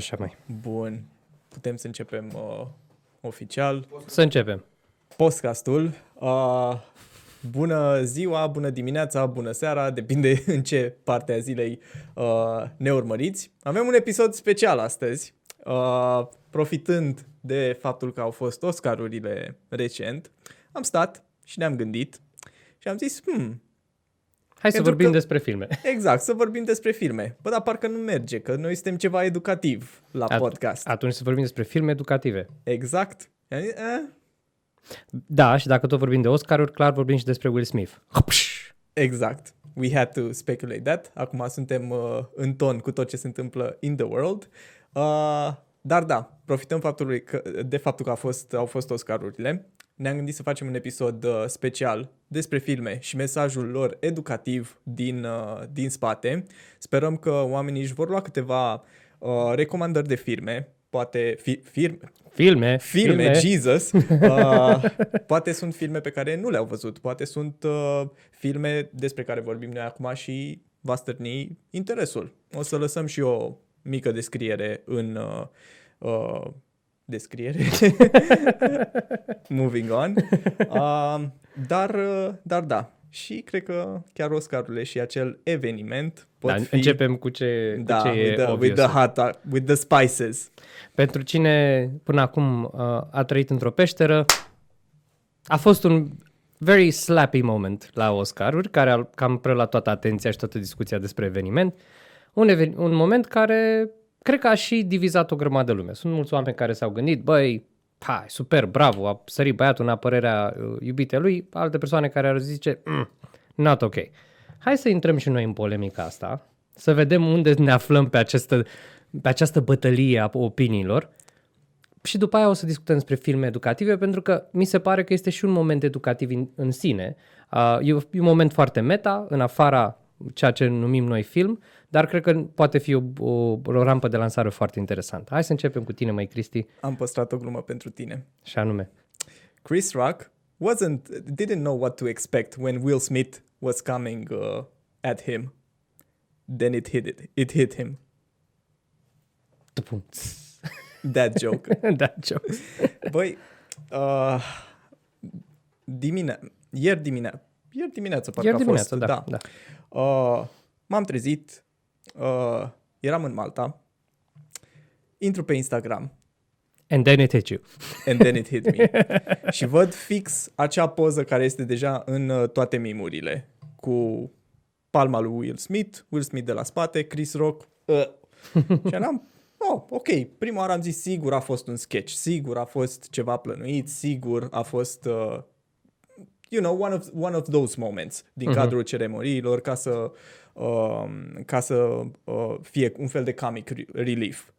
Așa mai. Bun. Putem să începem uh, oficial. Să începem. Podcastul. Uh, bună ziua, bună dimineața, bună seara, depinde în ce parte a zilei uh, ne urmăriți. Avem un episod special astăzi, uh, profitând de faptul că au fost Oscarurile recent. Am stat și ne-am gândit și am zis, hmm, Hai să Pentru vorbim că- despre filme. exact, să vorbim despre filme. Bă, dar parcă nu merge, că noi suntem ceva educativ la At- podcast. Atunci să vorbim despre filme educative. Exact. Eh? Da, și dacă tot vorbim de Oscaruri, clar vorbim și despre Will Smith. Exact. We had to speculate that. Acum suntem uh, în ton cu tot ce se întâmplă in the world. Uh, dar da, profităm faptului că, de faptul că a fost, au fost Oscarurile. Ne-am gândit să facem un episod uh, special despre filme și mesajul lor educativ din, uh, din spate. Sperăm că oamenii își vor lua câteva uh, recomandări de firme, poate fi, firme, Filme. filme, Jesus. Uh, poate sunt filme pe care nu le-au văzut, poate sunt uh, filme despre care vorbim noi acum și va stârni interesul. O să lăsăm și o mică descriere în uh, uh, descriere. Moving on. Uh, dar, uh, dar da. Și cred că chiar Oscarurile și acel eveniment pot Da, fi... începem cu ce, cu da, ce e with, the, obvious. with, the hot, with the spices. Pentru cine până acum uh, a trăit într-o peșteră, a fost un very slappy moment la Oscaruri, care a cam preluat toată atenția și toată discuția despre eveniment. Un, even- un moment care cred că a și divizat o grămadă de lume. Sunt mulți oameni care s-au gândit, băi, hai, super, bravo, a sărit băiatul în apărerea uh, iubitei lui, alte persoane care ar zice, mm, not ok. Hai să intrăm și noi în polemica asta, să vedem unde ne aflăm pe această, pe această bătălie a opiniilor și după aia o să discutăm despre filme educative, pentru că mi se pare că este și un moment educativ în, în sine. Uh, e, e un moment foarte meta, în afara ceea ce numim noi film, dar cred că poate fi o, o, o rampă de lansare foarte interesantă. Hai să începem cu tine, mai Cristi, Am păstrat o glumă pentru tine. și anume. Chris Rock wasn't didn't know what to expect when Will Smith was coming uh, at him. Then it hit it. It hit him. Tupum. That joke. da, jokes. Băi, uh, dimine- ieri dimineața, ieri dimineața parcă Ieri a fost, dimineața, da. da. Uh, m-am trezit, uh, eram în Malta, intru pe Instagram And then it hit you. and then it hit me. și văd fix acea poză care este deja în uh, toate mimurile, cu palma lui Will Smith, Will Smith de la spate, Chris Rock. Uh. și eram, oh, ok, prima oară am zis sigur a fost un sketch, sigur a fost ceva plănuit, sigur a fost, uh, you know, one of, one of those moments din Mhm. cadrul ceremoniilor ca să, uh, ca să uh, fie un fel de comic re- relief.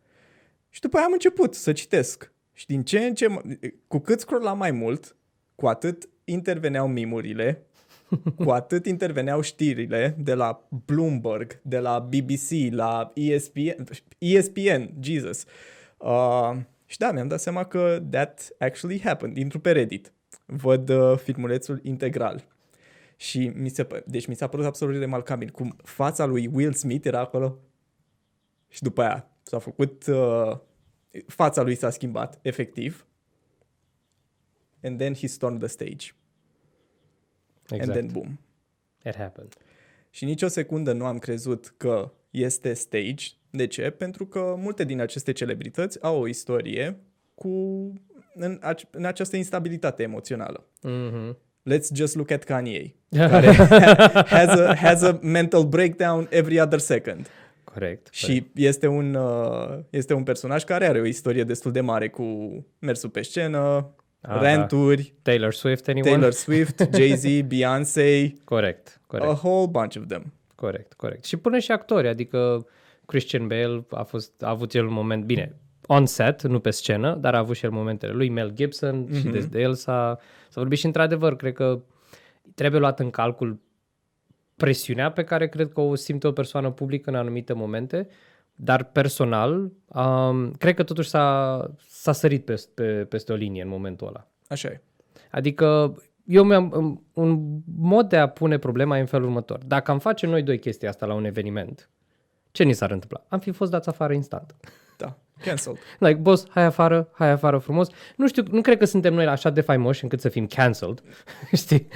Și după aia am început să citesc. Și din ce în ce, m- cu cât scrollam mai mult, cu atât interveneau mimurile, cu atât interveneau știrile de la Bloomberg, de la BBC, la ESPN, ESPN, Jesus. Uh, și da, mi-am dat seama că that actually happened. Intru pe Reddit, văd uh, filmulețul integral. Și mi se, pă- deci mi s-a părut absolut remarcabil cum fața lui Will Smith era acolo și după aia s-a făcut, uh, fața lui s-a schimbat, efectiv. And then he stormed the stage. Exact. And then boom. It happened. Și nicio secundă nu am crezut că este stage. De ce? Pentru că multe din aceste celebrități au o istorie cu în, ace- în această instabilitate emoțională. Mm-hmm. Let's just look at Kanye, care has a, has a mental breakdown every other second. Corect. Și este un, uh, este un personaj care are o istorie destul de mare cu mersul pe scenă, Ah, ranturi, Taylor Swift, anyone? Taylor Swift, Jay-Z, Beyoncé, Corect, corect. a whole bunch of them. Corect, corect. Și până și actori, adică Christian Bale a, fost, a avut el un moment, bine, on set, nu pe scenă, dar a avut și el momentele lui, Mel Gibson mm-hmm. și Mhm. despre el s-a, s-a vorbit și într-adevăr, cred că trebuie luat în calcul presiunea pe care cred că o simte o persoană publică în anumite momente, dar personal, um, cred că totuși s-a, s-a sărit peste, pe, peste o linie în momentul ăla. Așa e. Adică eu mi-am, un mod de a pune problema e în felul următor. Dacă am face noi doi chestia asta la un eveniment, ce ni s-ar întâmpla? Am fi fost dați afară instant. Da, cancelled. Like, boss, hai afară, hai afară frumos. Nu știu, nu cred că suntem noi așa de faimoși încât să fim cancelled, știi?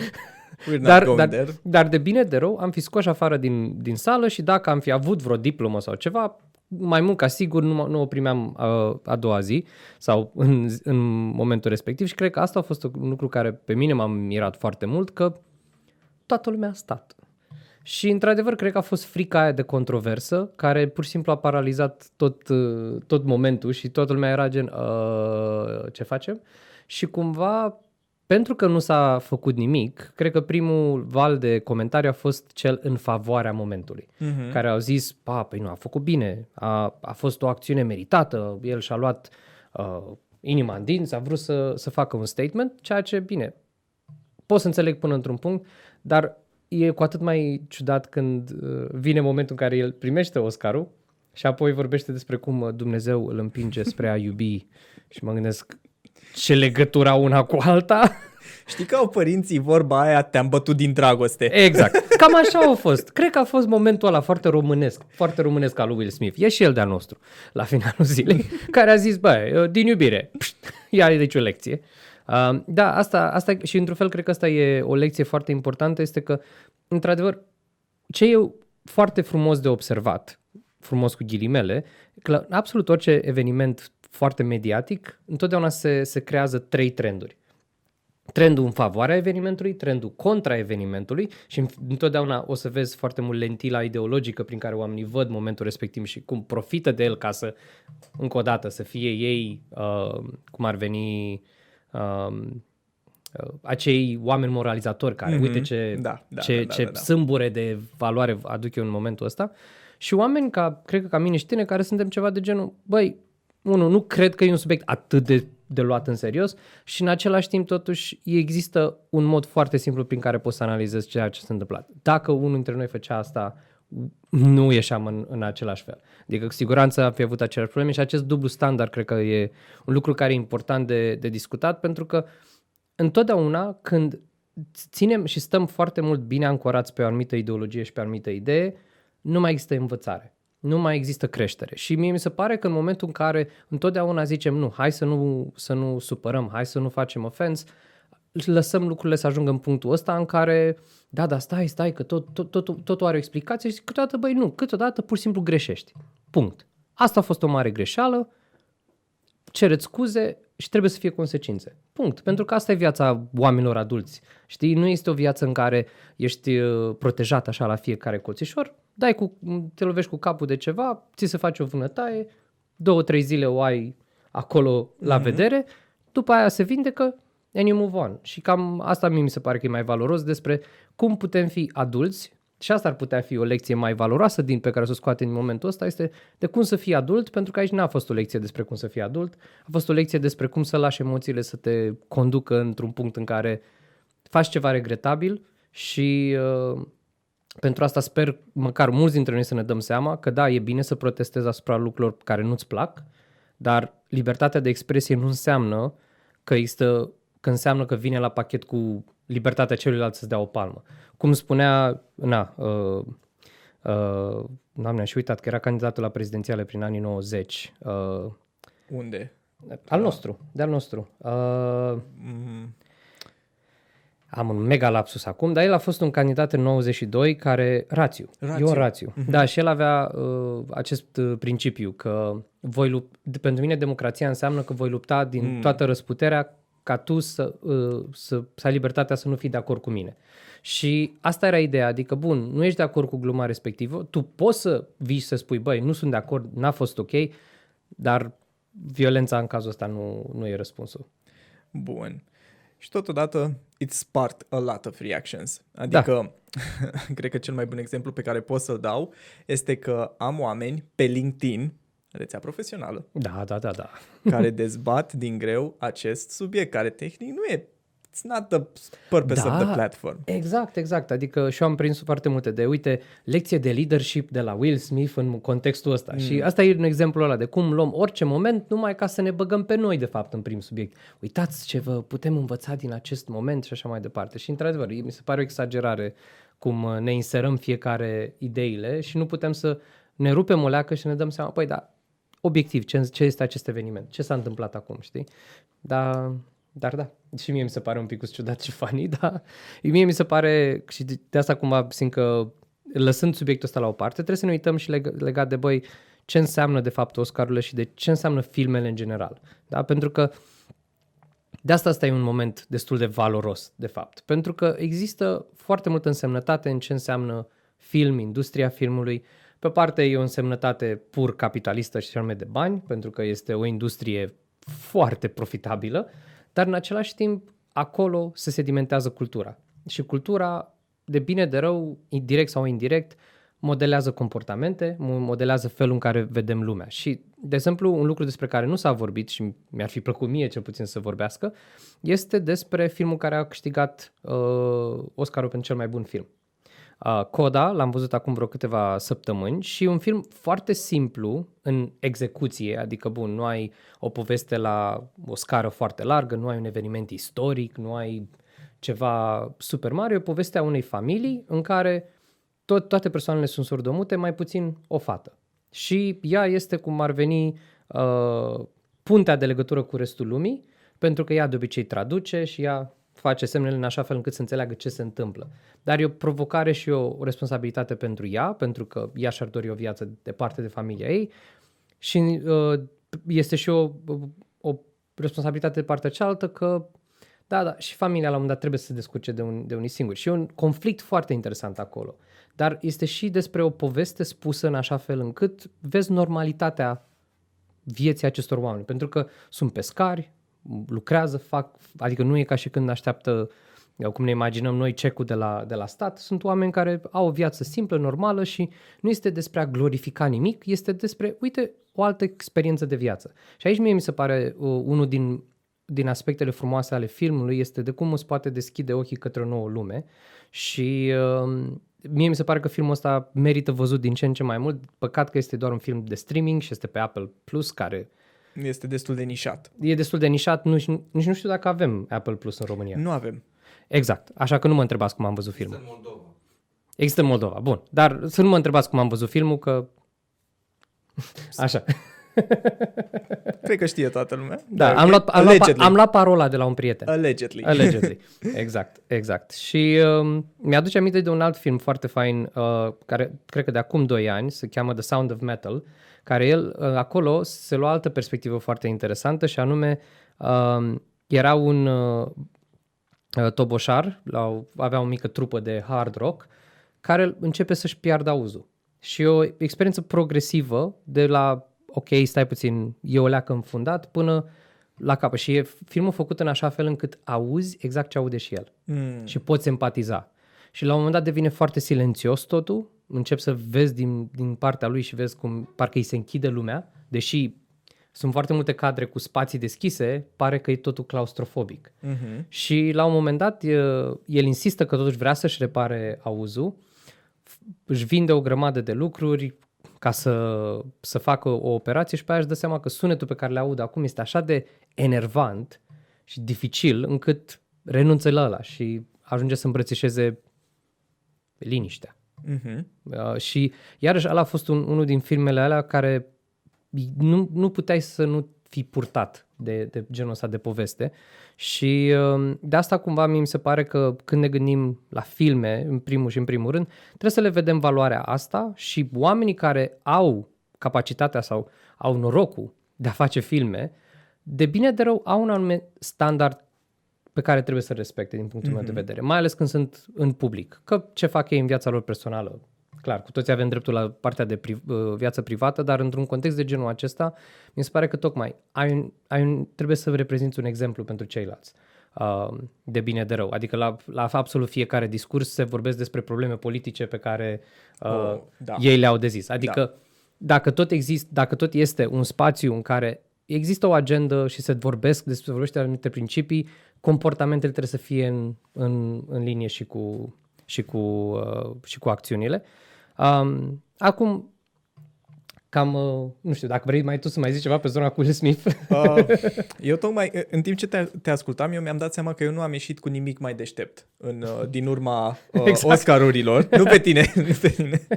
We're not Dar, going dar, there. dar de bine de rău am fi scoși afară din, din sală și dacă am fi avut vreo diplomă sau ceva, mai mult ca sigur nu, mă- nu o primeam uh, a doua zi sau în, în momentul respectiv și cred că asta a fost un lucru care pe mine m-a mirat foarte mult că toată lumea a stat. Și într-adevăr cred că a fost frica aia de controversă care pur și simplu a paralizat tot, uh, tot momentul și toată lumea era gen uh, ce facem? Și cumva pentru că nu s-a făcut nimic, cred că primul val de comentarii a fost cel în favoarea momentului, mm-hmm. care au zis, pa, păi nu, a făcut bine, a, a fost o acțiune meritată, el și-a luat uh, inima în dinți, a vrut să, să facă un statement, ceea ce, bine, pot să înțeleg până într-un punct, dar e cu atât mai ciudat când uh, vine momentul în care el primește Oscarul și apoi vorbește despre cum uh, Dumnezeu îl împinge spre a iubi și mă gândesc ce legătură au una cu alta. Știi că au părinții vorba aia, te-am bătut din dragoste. Exact. Cam așa a fost. Cred că a fost momentul ăla foarte românesc, foarte românesc al lui Will Smith. E și el de-al nostru, la finalul zilei, care a zis, bă, din iubire, pșt, ia deci o lecție. Uh, da, asta, asta și într-un fel cred că asta e o lecție foarte importantă, este că, într-adevăr, ce e foarte frumos de observat, frumos cu ghilimele, că la absolut orice eveniment foarte mediatic, întotdeauna se, se creează trei trenduri. Trendul în favoarea evenimentului, trendul contra evenimentului și întotdeauna o să vezi foarte mult lentila ideologică prin care oamenii văd momentul respectiv și cum profită de el ca să, încă o dată, să fie ei, uh, cum ar veni, uh, uh, acei oameni moralizatori care, mm-hmm. uite ce, Da, da, ce, da, da, ce da, da. sâmbure de valoare aduc eu în momentul ăsta și oameni ca, cred că ca mine și tine, care suntem ceva de genul, băi, unul, nu cred că e un subiect atât de, de luat în serios și în același timp totuși există un mod foarte simplu prin care poți să analizezi ceea ce s-a întâmplat. Dacă unul dintre noi făcea asta, nu ieșeam în, în același fel. Adică cu siguranță am fi avut aceleași probleme și acest dublu standard cred că e un lucru care e important de, de discutat pentru că întotdeauna când ținem și stăm foarte mult bine ancorați pe o anumită ideologie și pe o anumită idee, nu mai există învățare. Nu mai există creștere. Și mie mi se pare că în momentul în care întotdeauna zicem nu, hai să nu, să nu supărăm, hai să nu facem ofens, lăsăm lucrurile să ajungă în punctul ăsta în care, da, da, stai, stai, că tot, tot, tot, totul are o explicație și câteodată, băi, nu, câteodată pur și simplu greșești. Punct. Asta a fost o mare greșeală, cereți scuze și trebuie să fie consecințe. Punct. Pentru că asta e viața oamenilor adulți. Știi, nu este o viață în care ești uh, protejat așa la fiecare colțișor, dai cu, te lovești cu capul de ceva, ți se face o vânătaie, două, trei zile o ai acolo la mm-hmm. vedere, după aia se vindecă and you move on. Și cam asta mie mi se pare că e mai valoros despre cum putem fi adulți și asta ar putea fi o lecție mai valoroasă din pe care o să o scoatem în momentul ăsta, este de cum să fii adult, pentru că aici n-a fost o lecție despre cum să fii adult, a fost o lecție despre cum să lași emoțiile să te conducă într-un punct în care faci ceva regretabil și uh, pentru asta sper măcar mulți dintre noi să ne dăm seama că da, e bine să protestezi asupra lucrurilor care nu-ți plac, dar libertatea de expresie nu înseamnă că există, că înseamnă că vine la pachet cu libertatea celuilalt să-ți dea o palmă. Cum spunea, na, uh, uh, doamne, și uitat că era candidatul la prezidențiale prin anii 90, uh, Unde? al nostru, de al nostru. Uh, Mm, am un mega lapsus acum, dar el a fost un candidat în 92 care, rațiu, Rațiu. e un rațiu. Mm-hmm. Da, și el avea uh, acest uh, principiu că voi lup- de- pentru mine democrația înseamnă că voi lupta din mm. toată răsputerea ca tu să, uh, să, să ai libertatea să nu fii de acord cu mine. Și asta era ideea, adică, bun, nu ești de acord cu gluma respectivă, tu poți să vii și să spui, băi, nu sunt de acord, n-a fost ok, dar violența în cazul ăsta nu, nu e răspunsul. Bun. Și totodată, it sparked a lot of reactions. Adică, da. cred că cel mai bun exemplu pe care pot să-l dau este că am oameni pe LinkedIn, rețea profesională, Da, da, da, da. care dezbat din greu acest subiect, care tehnic nu e It's not the purpose Da. of the platform. Exact, exact. Adică și eu am prins foarte multe de, uite, lecție de leadership de la Will Smith în contextul ăsta. Mm. Și asta e un exemplu ăla de cum luăm orice moment numai ca să ne băgăm pe noi, de fapt, în prim subiect. Uitați ce vă putem învăța din acest moment și așa mai departe. Și, într-adevăr, mi se pare o exagerare cum uh, ne inserăm fiecare ideile și nu putem să ne rupem o leacă și ne dăm seama, păi da, obiectiv, ce, ce este acest eveniment? Ce s-a întâmplat acum, știi? Dar, dar da, și mie mi se pare un pic ciudat și funny, dar mie mi se pare, și de, de asta cumva simt că lăsând subiectul ăsta la o parte, trebuie să ne uităm și leg, legat de, băi, ce înseamnă de fapt Oscarurile și de ce înseamnă filmele în general. Da? Pentru că de asta asta e un moment destul de valoros, de fapt. Pentru că există foarte multă însemnătate în ce înseamnă film, industria filmului. Pe parte e o însemnătate pur capitalistă și anume de bani, pentru că este o industrie foarte profitabilă, dar în același timp acolo se sedimentează cultura. Și cultura, de bine de rău, direct sau indirect, modelează comportamente, modelează felul în care vedem lumea. Și, de exemplu, un lucru despre care nu s-a vorbit și mi-ar fi plăcut mie cel puțin să vorbească, este despre filmul care a câștigat uh, Oscarul pentru cel mai bun film. Uh, Coda, l-am văzut acum vreo câteva săptămâni și un film foarte simplu în execuție, adică bun, nu ai o poveste la o scară foarte largă, nu ai un eveniment istoric, nu ai ceva super mare, e o poveste a unei familii în care tot, toate persoanele sunt surdomute, mai puțin o fată. Și ea este cum ar veni uh, puntea de legătură cu restul lumii, pentru că ea de obicei traduce și ea face semnele în așa fel încât să înțeleagă ce se întâmplă. Dar e o provocare și o responsabilitate pentru ea, pentru că ea și-ar dori o viață departe de familia ei și uh, este și o, o responsabilitate de partea cealaltă că da, da, și familia la un moment dat trebuie să se descurce de, un, de unii singuri. Și e un conflict foarte interesant acolo. Dar este și despre o poveste spusă în așa fel încât vezi normalitatea vieții acestor oameni. Pentru că sunt pescari, lucrează, fac, adică nu e ca și când așteaptă, cum ne imaginăm noi, cecul de la, de la stat. Sunt oameni care au o viață simplă, normală și nu este despre a glorifica nimic, este despre, uite, o altă experiență de viață. Și aici mie mi se pare uh, unul din din aspectele frumoase ale filmului este de cum îți poate deschide ochii către o nouă lume și uh, mie mi se pare că filmul ăsta merită văzut din ce în ce mai mult. Păcat că este doar un film de streaming și este pe Apple Plus, care este destul de nișat. E destul de nișat, nu, nici nu știu dacă avem Apple Plus în România. Nu avem. Exact, așa că nu mă întrebați cum am văzut filmul. Există în Moldova. Există în Moldova, bun. Dar să nu mă întrebați cum am văzut filmul, că... Așa. Cred că știe toată lumea. Da, am luat, am, luat, am luat parola de la un prieten. Allegedly. Allegedly. Exact, exact. Și uh, mi-aduce aminte de un alt film foarte fain, uh, care cred că de acum 2 ani, se cheamă The Sound of Metal, care el, uh, acolo, se lua altă perspectivă foarte interesantă și anume uh, era un uh, uh, toboșar, la, avea o mică trupă de hard rock, care începe să-și piardă auzul. Și o experiență progresivă de la ok, stai puțin, e o leacă înfundat, până la capăt. Și e filmul făcut în așa fel încât auzi exact ce aude și el. Mm. Și poți empatiza. Și la un moment dat devine foarte silențios totul, încep să vezi din, din partea lui și vezi cum parcă îi se închide lumea, deși sunt foarte multe cadre cu spații deschise, pare că e totul claustrofobic. Mm-hmm. Și la un moment dat el insistă că totuși vrea să-și repare auzul, își vinde o grămadă de lucruri, ca să, să facă o operație și pe aia își dă seama că sunetul pe care le aud acum este așa de enervant și dificil încât renunță la ăla și ajunge să îmbrățișeze liniștea. Uh-huh. Uh, și iarăși ăla a fost un, unul din filmele alea care nu, nu puteai să nu fi purtat de, de genul ăsta de poveste și um, de asta cumva mi se pare că când ne gândim la filme, în primul și în primul rând, trebuie să le vedem valoarea asta și oamenii care au capacitatea sau au norocul de a face filme, de bine de rău au un anume standard pe care trebuie să respecte din punctul mm-hmm. meu de mhm. vedere, mai ales când sunt în public. Că ce fac ei în viața lor personală, clar, cu toții avem dreptul la partea de pri- uh, viață privată, dar într-un context de genul acesta, mi se pare că tocmai ai un, ai un, trebuie să reprezinți un exemplu pentru ceilalți uh, de bine de rău. Adică la, la absolut fiecare discurs se vorbesc despre probleme politice pe care uh, oh, da. ei le-au de zis. Adică da. dacă, tot exist, dacă tot este un spațiu în care există o agendă și se vorbesc despre vorbește anumite principii, comportamentele trebuie să fie în, în, în linie și cu, și cu, uh, și cu acțiunile. Um, acum, cam, uh, nu știu, dacă vrei mai tu să mai zici ceva pe zona cu Will Smith. Uh, eu tocmai, în timp ce te, te ascultam, eu mi-am dat seama că eu nu am ieșit cu nimic mai deștept în, uh, din urma uh, exact. Oscarurilor. nu pe tine, nu pe tine.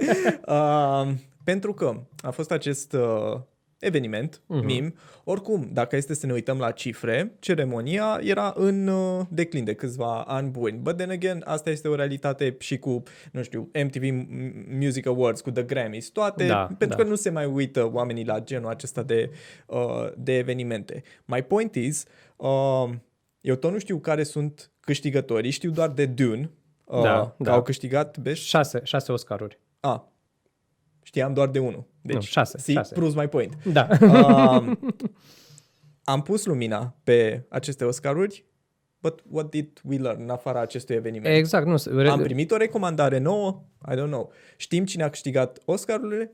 Uh, pentru că a fost acest uh, eveniment, uh-huh. MIM. Oricum, dacă este să ne uităm la cifre, ceremonia era în uh, declin de câțiva ani buni. But then again, asta este o realitate și cu, nu știu, MTV Music Awards, cu The Grammys, toate, Da, pentru da. că nu se mai uită oamenii la genul acesta de, uh, de evenimente. My point is, uh, eu tot nu știu care sunt câștigătorii, știu doar de Dune, uh, Da, că da. au câștigat Best Șase, șase Oscaruri. Ah, știam doar de unul. Deci, Nu, șase, see, șase. proves my point. Da. Um, am pus lumina pe aceste Oscaruri, but what did we learn în afara acestui eveniment? exact, nu. se- Am primit o recomandare nouă? I don't know. Știm cine a câștigat Oscarurile?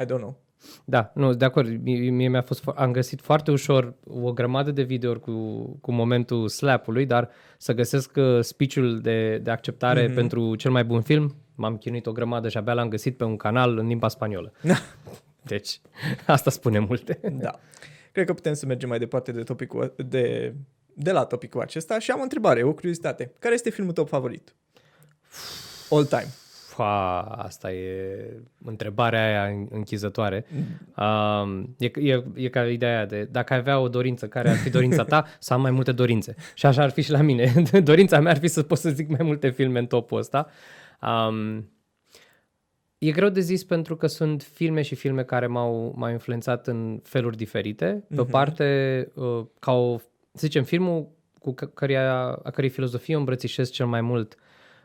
I don't know. Da, nu, de acord. Mie, mie mi-a fost, fo- am găsit foarte ușor o grămadă de videouri cu, cu momentul slap-ului, dar să găsesc uh, speech-ul de, de acceptare Mhm. mm-hmm. pentru cel mai bun film, m-am chinuit o grămadă și abia l-am găsit pe un canal în limba spaniolă. Deci, asta spune multe. Da. Cred că putem să mergem mai departe de topicul de, de la topicul acesta și am o întrebare, o curiozitate. Care este filmul tău favorit? All time. Fa, asta e întrebarea aia în- închizătoare. Um, e, e, e ca ideea aia de dacă ai avea o dorință, care ar fi dorința ta, să am mai multe dorințe. Și așa ar fi și la mine. Dorința mea ar fi să pot să zic mai multe filme în topul ăsta. Um, e greu de zis pentru că sunt filme și filme care m-au, m-au influențat în feluri diferite. Pe o parte, uh, ca o, să zicem, filmul cu c- căreia, a cărei filozofie o îmbrățișez cel mai mult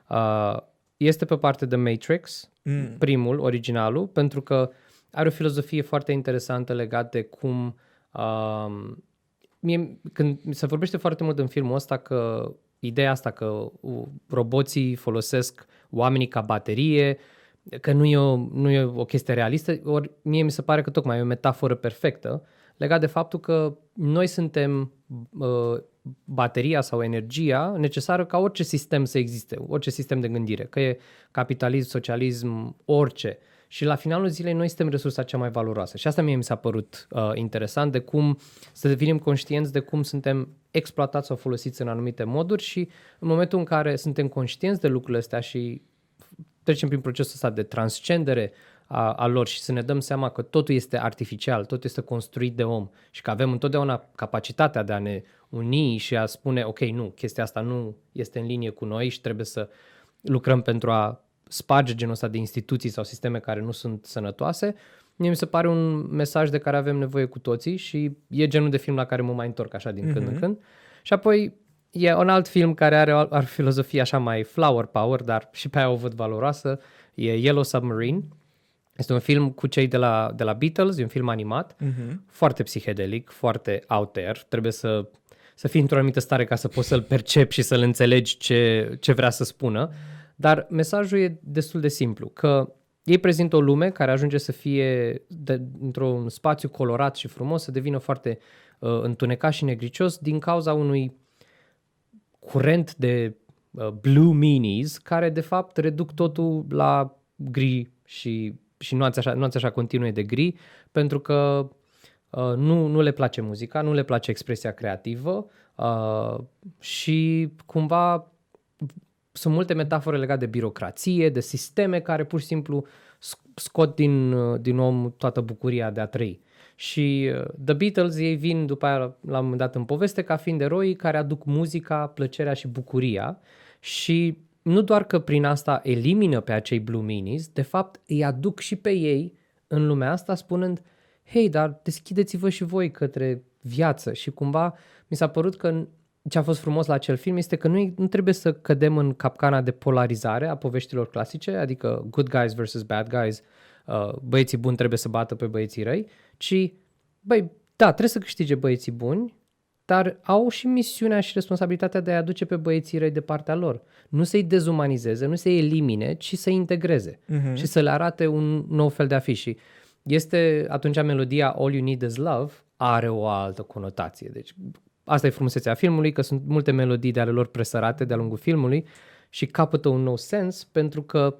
uh, este pe parte de Matrix, Mm. primul, originalul, pentru că are o filozofie foarte interesantă legată de cum um, mie, când se vorbește foarte mult în filmul ăsta că ideea asta că uh, roboții folosesc oamenii ca baterie, că nu e o, nu e o chestie realistă, ori mie mi se pare că tocmai e o metaforă perfectă legat de faptul că noi suntem uh, bateria sau energia necesară ca orice sistem să existe, orice sistem de gândire, că e capitalism, socialism, orice. Și la finalul zilei noi suntem resursa cea mai valoroasă. Și asta mie mi s-a părut uh, interesant de cum să devenim conștienți de cum suntem exploatați sau folosiți în anumite moduri și în momentul în care suntem conștienți de lucrurile astea și trecem prin procesul ăsta de transcendere a, a lor și să ne dăm seama că totul este artificial, totul este construit de om și că avem întotdeauna capacitatea de a ne uni și a spune, ok, nu, chestia asta nu este în linie cu noi și trebuie să lucrăm pentru a sparge genul ăsta de instituții sau sisteme care nu sunt sănătoase, mie mi se pare un mesaj de care avem nevoie cu toții și e genul de film la care mă mai întorc așa din mm-hmm. când în când. Și apoi e un alt film care are o are o filozofie așa mai flower power, dar și pe aia o văd valoroasă, e Yellow Submarine. Este un film cu cei de la, de la Beatles, e un film animat, Mhm. foarte psihedelic, foarte out there. Trebuie să, să fii într-o anumită stare ca să poți să-l percepi și să-l înțelegi ce, ce vrea să spună. Dar mesajul e destul de simplu, că ei prezintă o lume care ajunge să fie de, într-un spațiu colorat și frumos, să devină foarte uh, întunecat și negricios din cauza unui curent de uh, blue minis care de fapt reduc totul la gri și, și nuanțe așa, nuanțe așa continue de gri pentru că uh, nu, nu le place muzica, nu le place expresia creativă uh, și cumva sunt multe metafore legate de birocrație, de sisteme care pur și simplu sc- scot din, uh, din om toată bucuria de a trăi. Și uh, The Beatles, ei vin după aia la un moment dat în poveste ca fiind eroi care aduc muzica, plăcerea și bucuria și nu doar că prin asta elimină pe acei Blue Minis, de fapt îi aduc și pe ei în lumea asta spunând hei, dar deschideți-vă și voi către viață și cumva mi s-a părut că ce a fost frumos la acel film este că nu, nu trebuie să cădem în capcana de polarizare a poveștilor clasice, adică good guys versus bad guys, uh, băieții buni trebuie să bată pe băieții răi, ci, băi, da, trebuie să câștige băieții buni, dar au și misiunea și responsabilitatea de a aduce pe băieții răi de partea lor. Nu să-i dezumanizeze, nu să-i elimine, ci să-i integreze Mhm. și să le arate un nou fel de afiș. Și este atunci melodia All You Need Is Love are o altă conotație. Deci asta e frumusețea filmului, că sunt multe melodii de ale lor presărate de-a lungul filmului și capătă un nou sens pentru că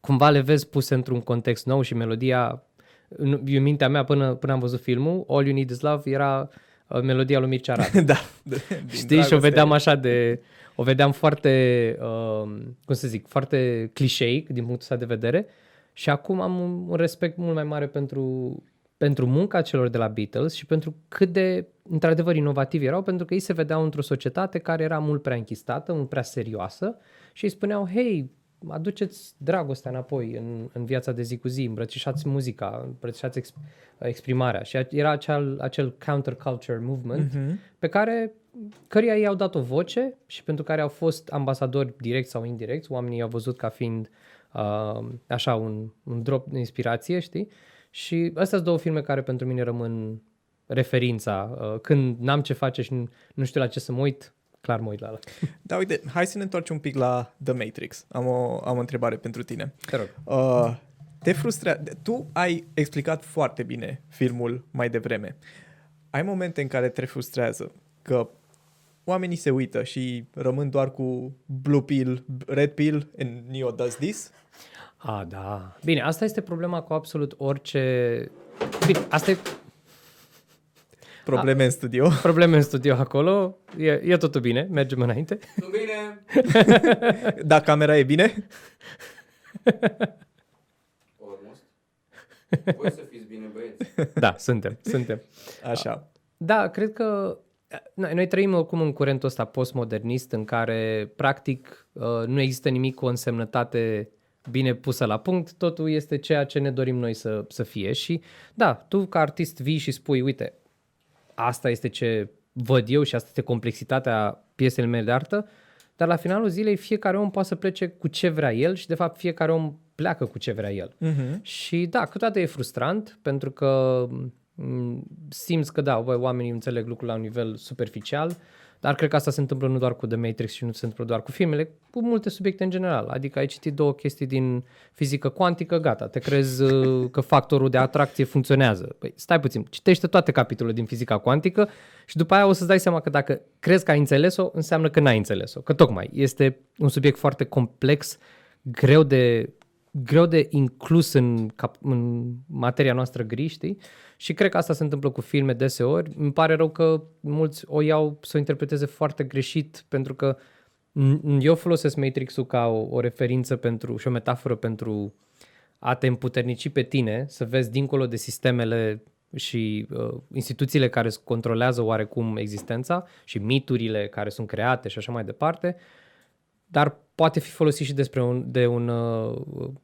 cumva le vezi puse într-un context nou și melodia, în în mintea mea până, până am văzut filmul, All You Need Is Love era uh, melodia lui Mircea Radu. da. Din Știi? Și o dragoste. vedeam așa de... O vedeam foarte, uh, cum să zic, foarte clișeic din punctul ăsta de vedere Și acum am un, un respect mult mai mare pentru, pentru munca celor de la Beatles și pentru cât de, într-adevăr, inovativi erau, pentru că ei se vedeau într-o societate care era mult prea închistată, mult prea serioasă și îi spuneau, hei, aduceți dragostea înapoi în, în viața de zi cu zi, îmbrățișați muzica, îmbrățișați exp- exprimarea. Și era acel, acel counterculture movement uh-huh. pe care căruia ei au dat o voce și pentru care au fost ambasadori direct sau indirect, oamenii au văzut ca fiind uh, așa un, un drop de inspirație, știi? Și astea sunt două filme care pentru mine rămân referința. Uh, când n-am ce face și nu, nu știu la ce să mă uit, clar mă uit la ala. Da, uite, hai să ne întoarcem un pic la The Matrix. Am o, am o întrebare pentru tine. Te rog. Uh, te frustrează... Tu ai explicat foarte bine filmul mai devreme. Ai momente în care te frustrează că oamenii se uită și rămân doar cu blue pill, red pill and Neo does this? A, da. Bine, asta este problema cu absolut orice... Bine, asta e Probleme în studio. probleme în studio acolo. E, e totul bine, mergem înainte. Nu bine? Da, camera e bine? Almost. Voi să fiți bine, băieți. Da, suntem, suntem. Așa. Da, cred că noi, noi trăim oricum în curentul ăsta postmodernist în care practic uh, nu există nimic cu o însemnătate bine pusă la punct, totul este ceea ce ne dorim noi să, să fie și da, tu ca artist vii și spui, uite, asta este ce văd eu și asta este complexitatea piesele mele de artă, dar la finalul zilei fiecare om poate să plece cu ce vrea el și de fapt fiecare om pleacă cu ce vrea el. Uh-huh. Și da, câteodată e frustrant pentru că m, simți că da, bă, oamenii înțeleg lucrul la un nivel superficial, dar cred că asta se întâmplă nu doar cu The Matrix și nu se întâmplă doar cu filmele, cu multe subiecte în general. Adică ai citit două chestii din fizică cuantică, gata, te crezi uh, că factorul de atracție funcționează. Păi stai puțin, citește toate capitolele din fizica cuantică și după aia o să-ți dai seama că dacă crezi că ai înțeles-o, înseamnă că n-ai înțeles-o. Că tocmai este un subiect foarte complex, greu de greu de inclus în, cap, în materia noastră gri, știi? Și cred că asta se întâmplă cu filme deseori. Îmi pare rău că mulți o iau să o interpreteze foarte greșit, pentru că n- eu folosesc Matrix-ul ca o, o referință pentru și o metaforă pentru a te împuternici pe tine, să vezi dincolo de sistemele și uh, instituțiile care îți controlează oarecum existența și miturile care sunt create și așa mai departe, dar poate fi folosit și despre un, de un uh,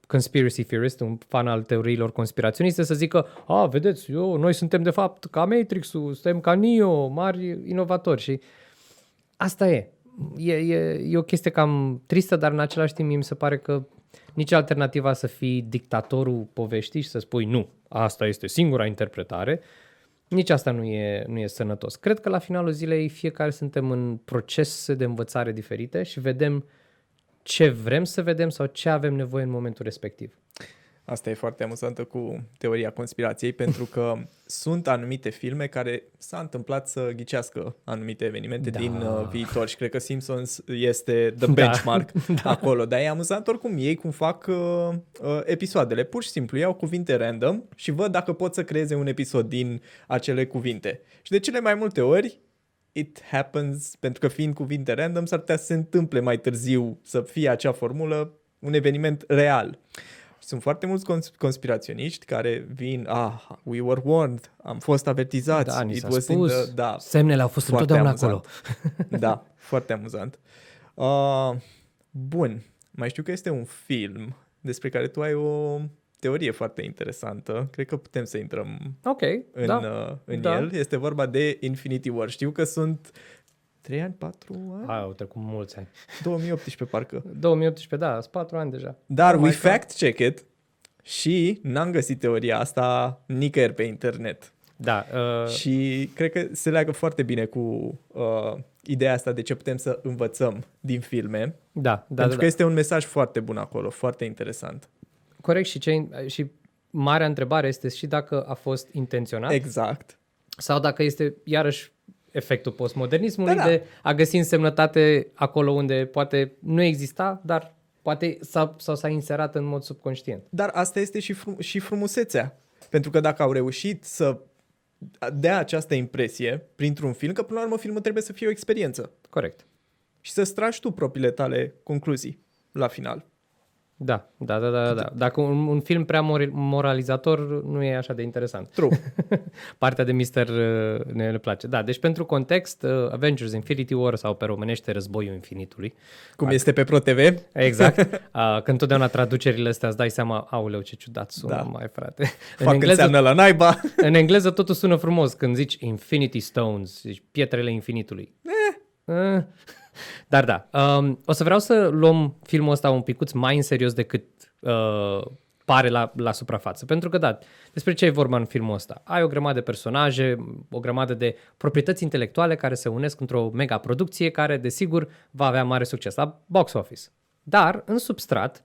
conspiracy theorist, un fan al teoriilor conspiraționiste, să zică, a, vedeți, eu, noi suntem de fapt ca Matrix-ul, suntem ca Neo, mari inovatori și asta e. E, e. e o chestie cam tristă, dar în același timp mi se pare că nici alternativa să fii dictatorul poveștii și să spui nu, asta este singura interpretare, nici asta nu e, nu e sănătos. Cred că la finalul zilei fiecare suntem în procese de învățare diferite și vedem ce vrem să vedem sau ce avem nevoie în momentul respectiv. Asta e foarte amuzantă cu teoria conspirației, pentru că sunt anumite filme care s-a întâmplat să ghicească anumite evenimente Da. da. din uh, viitor și cred că Simpsons este the Da. benchmark da. acolo. Dar e amuzant oricum ei cum fac uh, uh, episoadele. Pur și simplu iau cuvinte random și văd dacă pot să creeze un episod din acele cuvinte. Și de cele mai multe ori it happens, pentru că fiind cuvinte random, s-ar putea să se întâmple mai târziu să fie acea formulă un eveniment real. Sunt foarte mulți cons- conspiraționiști care vin, ah, we were warned, am fost avertizați. Da, ni it s-a was in spus, the, da, semnele au fost Foarte întotdeauna amuzant. acolo. da, foarte amuzant. Uh, bun, mai știu că este un film despre care tu ai o teorie foarte interesantă. Cred că putem să intrăm Ok, în, da. uh, în Da. el. Este vorba de Infinity War. Știu că sunt 3 ani, 4 ani? Hai, au trecut mulți ani. 2018 parcă. 2018, da, sunt 4 ani deja. Dar Oh we my God. fact check it și n-am găsit teoria asta nicăieri pe internet. Da, uh, Și cred că se leagă foarte bine cu uh, ideea asta de ce putem să învățăm din filme. da, da, pentru da, că da. este un mesaj foarte bun acolo, foarte interesant. Corect și, ce, și marea întrebare este și dacă a fost intenționat Exact. sau dacă este iarăși efectul postmodernismului Da, da. de a găsi însemnătate acolo unde poate nu exista, dar poate s-a, sau s-a inserat în mod subconștient. Dar asta este și, frum- și frumusețea. Pentru că dacă au reușit să dea această impresie printr-un film, că până la urmă filmul trebuie să fie o experiență Corect. și să tragi tu propriile tale concluzii la final. Da, da, da, da, da. Dacă un, un film prea mor- moralizator nu e așa de interesant. True. Partea de Mister uh, ne, ne place. Da, deci pentru context, uh, Avengers Infinity War sau pe românește Războiul Infinitului. Cum este pe ProTV. Exact. Uh, când totdeauna traducerile astea îți dai seama, auleu ce ciudat sună, Da. da. mai frate. Fac înseamnă la naiba. în engleză totul sună frumos când zici Infinity Stones, zici pietrele infinitului. Eh. Dar da, um, o să vreau să luăm filmul ăsta un picuț mai în serios decât uh, pare la, la suprafață. Pentru că, da, despre ce e vorba în filmul ăsta? Ai o grămadă de personaje, o grămadă de proprietăți intelectuale care se unesc într-o mega producție care, desigur, va avea mare succes la box office. Dar, în substrat,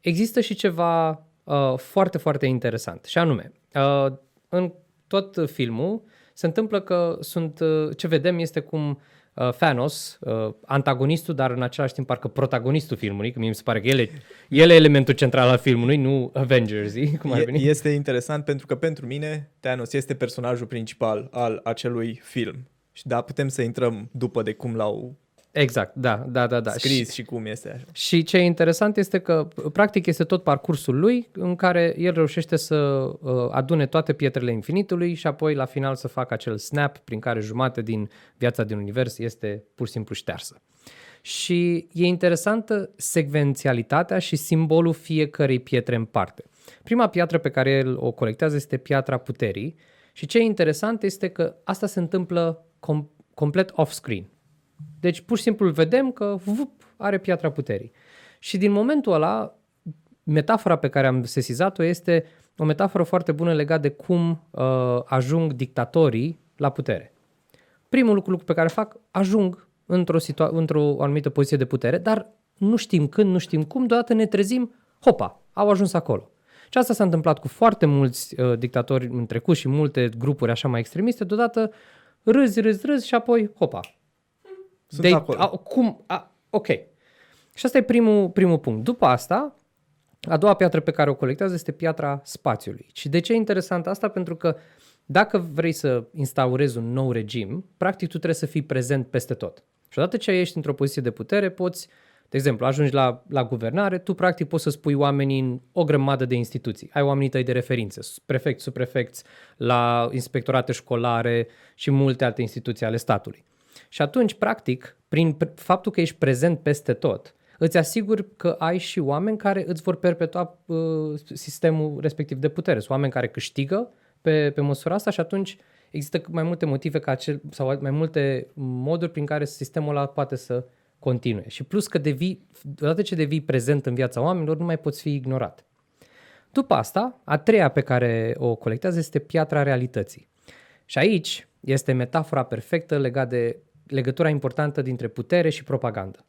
există și ceva uh, foarte, foarte interesant. Și anume, uh, în tot filmul se întâmplă că sunt, uh, ce vedem este cum uh, Thanos, uh, antagonistul, dar în același timp parcă protagonistul filmului, că mie mi se pare că el e, el e elementul central al filmului, nu Avengers, cum ar E- veni. Este interesant pentru că pentru mine Thanos este personajul principal al acelui film. Și da, putem să intrăm după de cum l-au Exact, da, da, da. da. scris și, și cum este așa. Și ce e interesant este că, practic, este tot parcursul lui în care el reușește să uh, adune toate pietrele infinitului și apoi, la final, să facă acel snap prin care jumate din viața din univers este pur și simplu ștearsă. Și e interesantă secvențialitatea și simbolul fiecărei pietre în parte. Prima piatră pe care el o colectează este piatra puterii și ce e interesant este că asta se întâmplă com- complet off-screen. Deci pur și simplu îl vedem că vup, are piatra puterii. Și din momentul ăla, metafora pe care am sesizat-o este o metaforă foarte bună legată de cum uh, ajung dictatorii la putere. Primul lucru pe care fac, ajung într-o, situa- într-o anumită poziție de putere, dar nu știm când, nu știm cum, deodată ne trezim, hopa, au ajuns acolo. Și asta s-a întâmplat cu foarte mulți uh, dictatori în trecut și multe grupuri așa mai extremiste, deodată râzi, râzi, râzi și apoi, hopa, Sunt de, acolo. A, cum? A, ok. Și asta e primul, primul punct. După asta, a doua piatră pe care o colectează este piatra spațiului. Și de ce e interesant asta? Pentru că dacă vrei să instaurezi un nou regim, practic tu trebuie să fii prezent peste tot. Și odată ce ești într-o poziție de putere, poți, de exemplu, ajungi la, la guvernare, tu practic poți să spui oamenii în o grămadă de instituții. Ai oamenii tăi de referință, prefecți, subprefecți, la inspectorate școlare și multe alte instituții ale statului. Și atunci, practic, prin pr- faptul că ești prezent peste tot, îți asiguri că ai și oameni care îți vor perpetua uh, sistemul respectiv de putere. Sunt oameni care câștigă pe, pe măsura asta și atunci există mai multe motive ca acel, sau mai multe moduri prin care sistemul ăla poate să continue. Și plus că devii, odată ce devii prezent în viața oamenilor, nu mai poți fi ignorat. După asta, a treia pe care o colectează este piatra realității. Și aici este metafora perfectă legată de legătura importantă dintre putere și propagandă.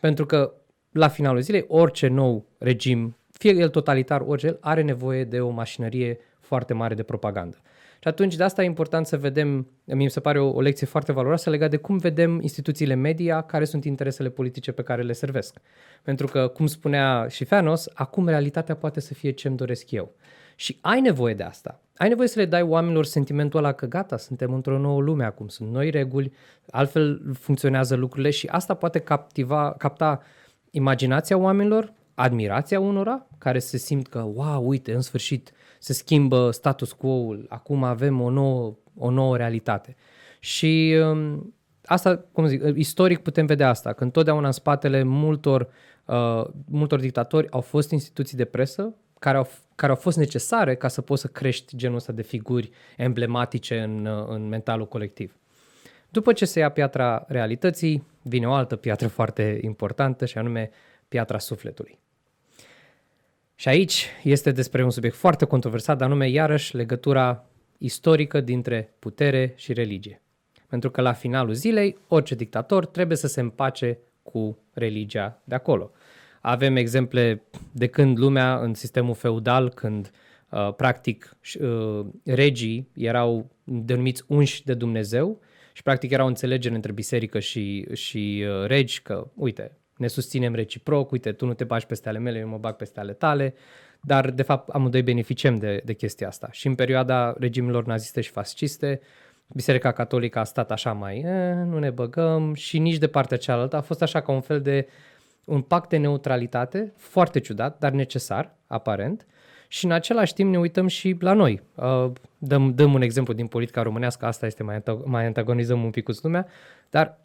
Pentru că, la finalul zilei, orice nou regim, fie el totalitar, orice el, are nevoie de o mașinărie foarte mare de propagandă. Și atunci de asta e important să vedem, mie mi se pare o, o lecție foarte valoroasă legată de cum vedem instituțiile media, care sunt interesele politice pe care le servesc. Pentru că, cum spunea și Thanos, acum realitatea poate să fie ce-mi doresc eu. Și ai nevoie de asta. Ai nevoie să le dai oamenilor sentimentul ăla că gata, suntem într-o nouă lume acum, sunt noi reguli, altfel funcționează lucrurile și asta poate captiva, capta imaginația oamenilor, admirația unora care se simt că, wow, uite, în sfârșit se schimbă status quo-ul, acum avem o nouă, o nouă realitate. Și um, asta, cum zic, istoric putem vedea asta, că întotdeauna în spatele multor, uh, multor dictatori au fost instituții de presă care au, care au fost necesare ca să poți să crești genul ăsta de figuri emblematice în, uh, în mentalul colectiv. După ce se ia piatra realității, vine o altă piatră foarte importantă și anume piatra sufletului. Și aici este despre un subiect foarte controversat, dar anume iarăși legătura istorică dintre putere și religie. Pentru că la finalul zilei, orice dictator trebuie să se împace cu religia de acolo. Avem exemple de când lumea în sistemul feudal, când uh, practic uh, regii erau denumiți unși de Dumnezeu și practic era o înțelegere între biserică și, și uh, regi că, uite, ne susținem reciproc, uite, tu nu te bagi peste ale mele, eu mă bag peste ale tale, dar de fapt amândoi beneficiem de, de chestia asta. Și în perioada regimelor naziste și fasciste, Biserica Catolică a stat așa mai, eh, nu ne băgăm și nici de partea cealaltă, a fost așa ca un fel de un pact de neutralitate foarte ciudat, dar necesar, aparent, și în același timp ne uităm și la noi. Uh, dăm, dăm un exemplu din politica românească, asta este, mai, antag- mai antagonizăm un pic cu lumea, dar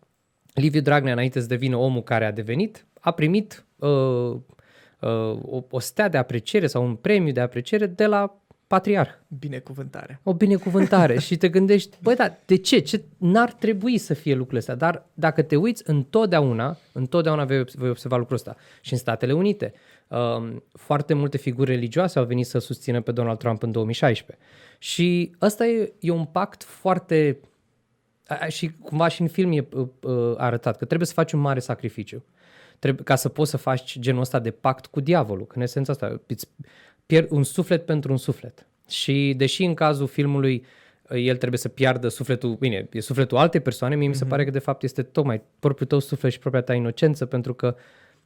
Liviu Dragnea, înainte să devină omul care a devenit, a primit uh, uh, o, o stea de apreciere sau un premiu de apreciere de la patriarh. Binecuvântare. O binecuvântare și te gândești, băi, da, de ce? ce? N-ar trebui să fie lucrurile astea, dar dacă te uiți, întotdeauna, întotdeauna vei, vei observa lucrul ăsta. Și în Statele Unite, um, foarte multe figuri religioase au venit să susțină pe Donald Trump în 2016. Și ăsta e, e un pact foarte... A, și cumva și în film e uh, uh, arătat că trebuie să faci un mare sacrificiu. Trebuie, ca să poți să faci genul ăsta de pact cu diavolul. Că în esența asta îți pierd un suflet pentru un suflet. Și deși în cazul filmului el trebuie să piardă sufletul, bine, e sufletul altei persoane, mie mm-hmm. mi se pare că de fapt este tocmai propriul tău suflet și propria ta inocență, pentru că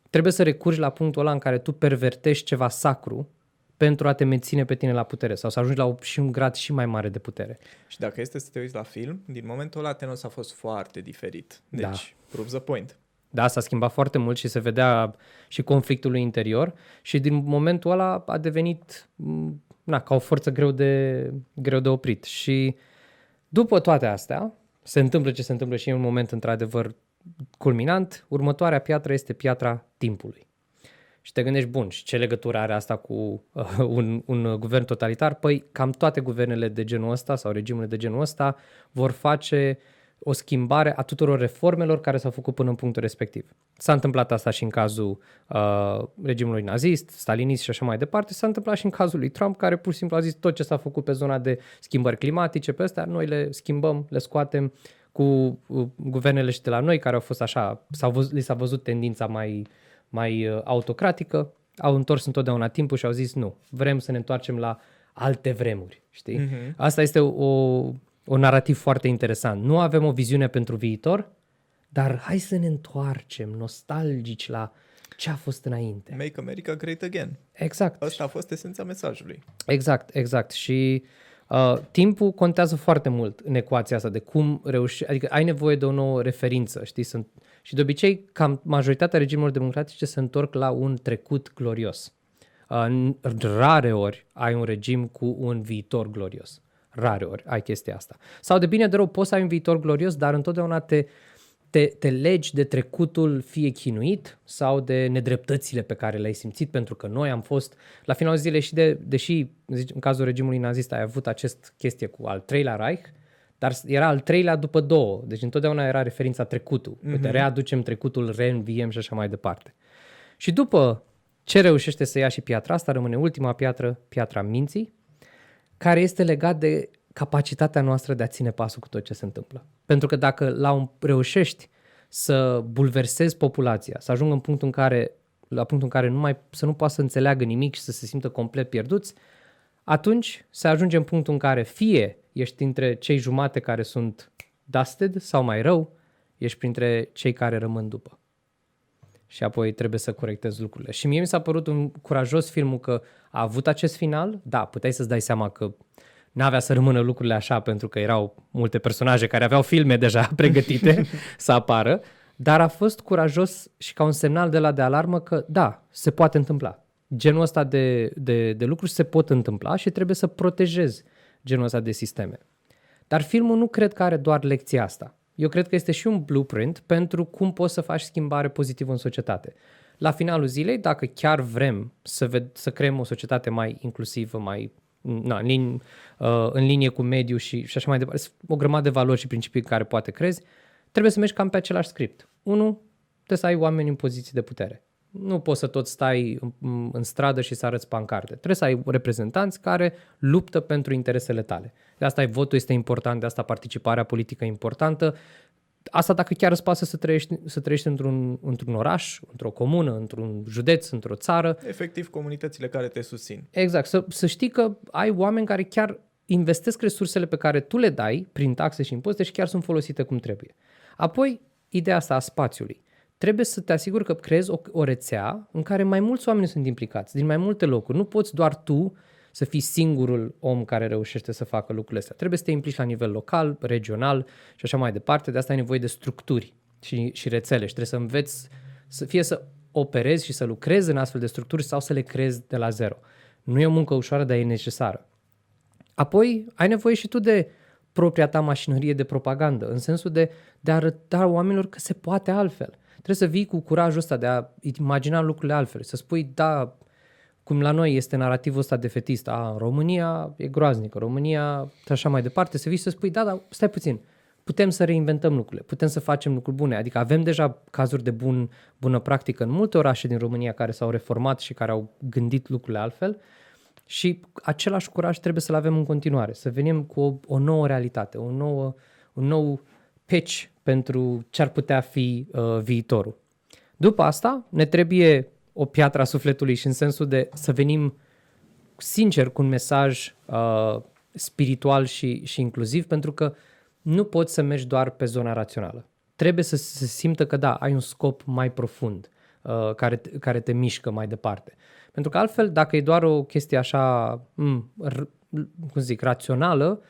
trebuie să recurgi la punctul ăla în care tu pervertești ceva sacru pentru a te menține pe tine la putere sau să ajungi la o, și un grad și mai mare de putere. Și dacă este să te uiți la film, din momentul ăla Tenos a fost foarte diferit. Deci, da. proves the point. Da, s-a schimbat foarte mult și se vedea și conflictul interior și din momentul ăla a devenit na, ca o forță greu de, greu de oprit. Și după toate astea, se întâmplă ce se întâmplă și e un moment într-adevăr culminant, următoarea piatră este piatra timpului. Și te gândești, bun, și ce legătură are asta cu uh, un, un guvern totalitar? Păi cam toate guvernele de genul ăsta sau regimurile de genul ăsta vor face uh, o schimbare a tuturor reformelor care s-au făcut până în punctul respectiv. S-a întâmplat asta și în cazul uh, regimului nazist, stalinist și așa mai departe, s-a întâmplat și în cazul lui Trump, care pur și simplu a zis tot ce s-a făcut pe zona de schimbări climatice, pe astea noi le schimbăm, le scoatem cu uh, guvernele și de la noi, care au fost așa, s-au văzut, li s-a văzut tendința mai, mai uh, autocratică, au întors întotdeauna timpul și au zis nu, vrem să ne întoarcem la alte vremuri, știi? Uh-huh. Asta este o, un narativ foarte interesant. Nu avem o viziune pentru viitor, dar hai să ne întoarcem nostalgici la ce a fost înainte. Make America Great Again. Exact. Asta a fost esența mesajului. Exact, exact. Și uh, timpul contează foarte mult în ecuația asta de cum reuși, adică ai nevoie de o nouă referință, știi? Sunt, și de obicei, cam majoritatea regimurilor democratice se întorc la un trecut glorios. Uh, în rare ori ai un regim cu un viitor glorios. Rare ori ai chestia asta. Sau de bine de rău poți să ai un viitor glorios, dar întotdeauna te, te, te legi de trecutul fie chinuit sau de nedreptățile pe care le-ai simțit, pentru că noi am fost, la finalul zilei și de, deși în cazul regimului nazist ai avut acest chestie cu al treilea Reich, dar era al treilea după două, deci întotdeauna era referința trecutul. Mm-hmm. Uite, readucem trecutul, reînviem și așa mai departe. Și după ce reușește să ia și piatra asta, rămâne ultima piatră, piatra minții, care este legat de capacitatea noastră de a ține pasul cu tot ce se întâmplă. Pentru că dacă la un, reușești să bulversezi populația, să ajungă în punctul în care, la punctul în care nu mai, să nu poată să înțeleagă nimic și să se simtă complet pierduți, atunci se ajunge în punctul în care fie ești între cei jumate care sunt dusted sau mai rău, ești printre cei care rămân după. Și apoi trebuie să corectezi lucrurile. Și mie mi s-a părut un curajos filmul că a avut acest final, da, puteai să-ți dai seama că n-avea să rămână lucrurile așa pentru că erau multe personaje care aveau filme deja pregătite să apară, dar a fost curajos și ca un semnal de la de alarmă că da, se poate întâmpla. Genul ăsta de, de, de lucruri se pot întâmpla și trebuie să protejezi genul ăsta de sisteme. Dar filmul nu cred că are doar lecția asta. Eu cred că este și un blueprint pentru cum poți să faci schimbare pozitivă în societate la finalul zilei, dacă chiar vrem să, ved- să creăm o societate mai inclusivă, mai na, în, lin, uh, în linie cu mediul și, și așa mai departe, o grămadă de valori și principii care poate crezi, trebuie să mergi cam pe același script. Unu, trebuie să ai oameni în poziții de putere. Nu poți să tot stai în, în stradă și să arăți pancarte. Trebuie să ai reprezentanți care luptă pentru interesele tale. De asta votul este important, de asta participarea politică e importantă Asta dacă chiar îți pasă să trăiești, să trăiești într-un, într-un oraș, într-o comună, într-un județ, într-o țară. Efectiv, comunitățile care te susțin. Exact. Să, să știi că ai oameni care chiar investesc resursele pe care tu le dai prin taxe și impozite și chiar sunt folosite cum trebuie. Apoi, ideea asta a spațiului. Trebuie să te asiguri că creezi o, o rețea în care mai mulți oameni sunt implicați, din mai multe locuri. Nu poți doar tu să fii singurul om care reușește să facă lucrurile astea. Trebuie să te implici la nivel local, regional și așa mai departe. De asta ai nevoie de structuri și, și rețele și trebuie să înveți să fie să operezi și să lucrezi în astfel de structuri sau să le creezi de la zero. Nu e o muncă ușoară, dar e necesară. Apoi, ai nevoie și tu de propria ta mașinărie de propagandă, în sensul de, de a arăta oamenilor că se poate altfel. Trebuie să vii cu curajul ăsta de a imagina lucrurile altfel, să spui, da, cum la noi este narativul ăsta defetist, a, România e groaznică, România și așa mai departe, să vii să spui, da, da, stai puțin, putem să reinventăm lucrurile, putem să facem lucruri bune. Adică avem deja cazuri de bun, bună practică în multe orașe din România care s-au reformat și care au gândit lucrurile altfel și același curaj trebuie să-l avem în continuare, să venim cu o, o nouă realitate, o nouă, un nou pitch pentru ce ar putea fi uh, viitorul. După asta ne trebuie o piatră a sufletului și în sensul de să venim sincer cu un mesaj uh, spiritual și, și inclusiv, pentru că nu poți să mergi doar pe zona rațională. Trebuie să se simtă că da, ai un scop mai profund uh, care, care te mișcă mai departe. Pentru că altfel, dacă e doar o chestie așa, m- r- cum zic, rațională,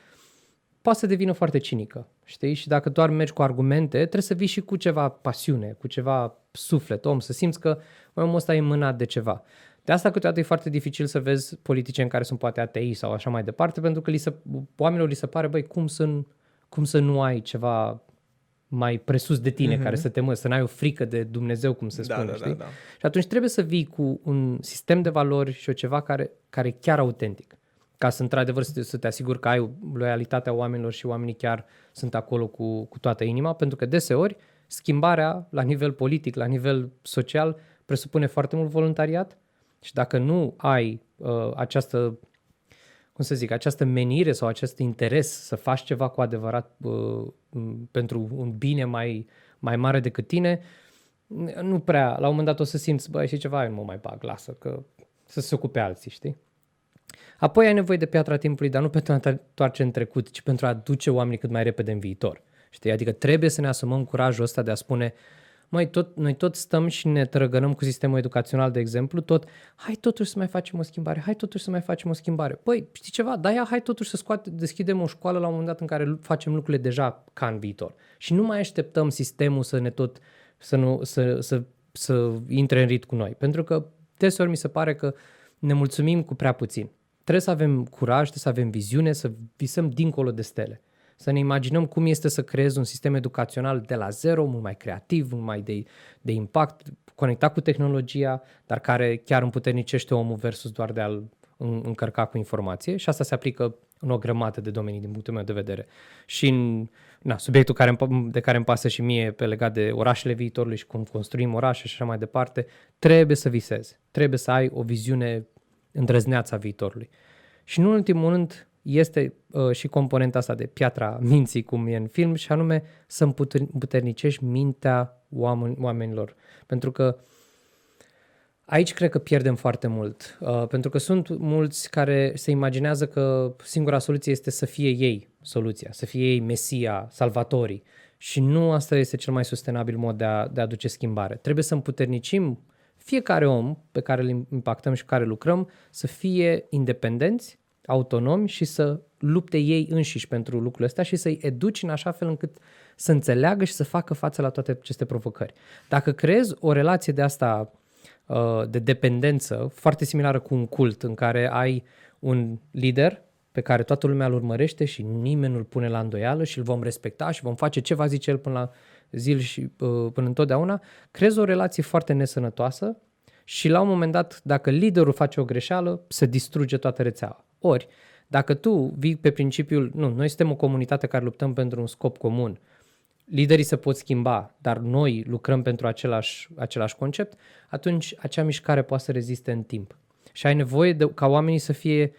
poate să devină foarte cinică, știi? Și dacă doar mergi cu argumente, trebuie să vii și cu ceva pasiune, cu ceva suflet, om, să simți că omul ăsta e mânat de ceva. De asta câteodată e foarte dificil să vezi politicieni care sunt poate atei sau așa mai departe, pentru că li se, oamenilor li se pare, băi, cum să, cum să nu ai ceva mai presus de tine, mm-hmm. care să te mă, să n-ai o frică de Dumnezeu, cum se Da, spune, da, știi? da, da. Și atunci trebuie să vii cu un sistem de valori și o ceva care, care e chiar autentic. Ca să într-adevăr să te, să te asiguri că ai loialitatea oamenilor și oamenii chiar sunt acolo cu, cu toată inima, pentru că deseori schimbarea la nivel politic, la nivel social, presupune foarte mult voluntariat și dacă nu ai uh, această cum să zic, această menire sau acest interes să faci ceva cu adevărat uh, m, pentru un bine mai, mai mare decât tine, nu prea, la un moment dat o să simți, băi, și ceva, eu nu mă mai bag, lasă, că să se ocupe alții, știi? Apoi ai nevoie de piatra timpului, dar nu pentru a te întoarce în trecut, ci pentru a duce oamenii cât mai repede în viitor. Știi? Adică trebuie să ne asumăm curajul ăsta de a spune, măi, tot, noi tot stăm și ne trăgănăm cu sistemul educațional, de exemplu, tot, hai totuși să mai facem o schimbare, hai totuși să mai facem o schimbare. Păi, știi ceva? Da, ia, hai totuși să scoate, deschidem o școală la un moment dat în care facem lucrurile deja ca în viitor. Și nu mai așteptăm sistemul să ne tot, să, nu, să, să, să intre în rit cu noi. Pentru că deseori mi se pare că ne mulțumim cu prea puțin. Trebuie să avem curaj, trebuie să avem viziune, să visăm dincolo de stele. Să ne imaginăm cum este să creezi un sistem educațional de la zero, mult mai creativ, mult mai de, de impact, conectat cu tehnologia, dar care chiar împuternicește omul versus doar de a-l în- încărca cu informație și asta se aplică în o grămadă de domenii din punctul meu de vedere. Și în na, subiectul care, îmi- de care îmi pasă și mie pe legat de orașele viitorului și cum construim orașe și așa mai departe, trebuie să visezi, trebuie să ai o viziune îndrăzneață a viitorului. Și nu în ultimul rând este uh, și componenta asta de piatra minții, cum e în film, și anume să împuter- împuternicești mintea oameni, oamenilor. Pentru că aici cred că pierdem foarte mult. Uh, pentru că sunt mulți care se imaginează că singura soluție este să fie ei soluția, să fie ei mesia, salvatorii. Și nu asta este cel mai sustenabil mod de a, de a aduce schimbare. Trebuie să împuternicim fiecare om pe care îl impactăm și cu care lucrăm să fie independenți, autonomi și să lupte ei înșiși pentru lucrurile astea și să-i educi în așa fel încât să înțeleagă și să facă față la toate aceste provocări. Dacă creezi o relație de asta uh, de dependență, foarte similară cu un cult în care ai un lider pe care toată lumea îl urmărește și nimeni nu-l pune la îndoială și îl vom respecta și vom face ce va zice el până la zil și uh, până întotdeauna, creezi o relație foarte nesănătoasă și la un moment dat, dacă liderul face o greșeală, se distruge toată rețeaua. Ori, dacă tu vii pe principiul, nu, noi suntem o comunitate care luptăm pentru un scop comun, liderii se pot schimba, dar noi lucrăm pentru același, același concept, atunci acea mișcare poate să reziste în timp. Și ai nevoie de, ca oamenii să fie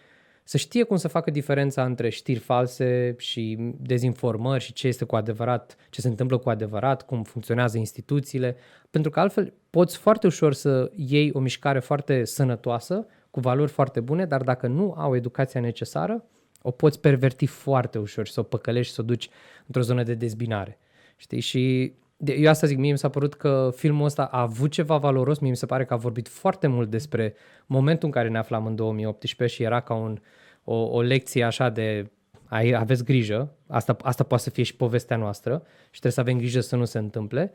să știe cum să facă diferența între știri false și dezinformări și ce este cu adevărat, ce se întâmplă cu adevărat, cum funcționează instituțiile, pentru că altfel poți foarte ușor să iei o mișcare foarte sănătoasă, cu valori foarte bune, dar dacă nu au educația necesară, o poți perverti foarte ușor și să o păcălești și să o duci într-o zonă de dezbinare. Știi? Și de- eu asta zic, mie mi s-a părut că filmul ăsta a avut ceva valoros, mie mi se pare că a vorbit foarte mult despre momentul în care ne aflam în 2018 și era ca un, o, o lecție așa de ai, aveți grijă, asta, asta poate să fie și povestea noastră și trebuie să avem grijă să nu se întâmple.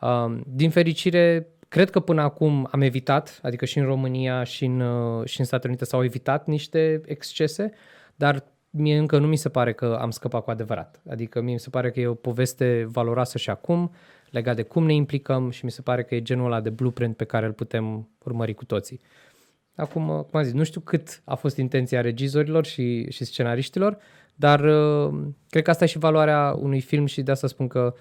Um, din fericire, cred că până acum am evitat, adică și în România și în, uh, și în Statele Unite s-au evitat niște excese, dar mie încă nu mi se pare că am scăpat cu adevărat. Adică mie mi se pare că e o poveste valoroasă și acum, legat de cum ne implicăm și mi se pare că e genul ăla de blueprint pe care îl putem urmări cu toții. Acum, uh, cum am zis, nu știu cât a fost intenția regizorilor și, și scenariștilor, dar uh, cred că asta e și valoarea unui film și de asta spun că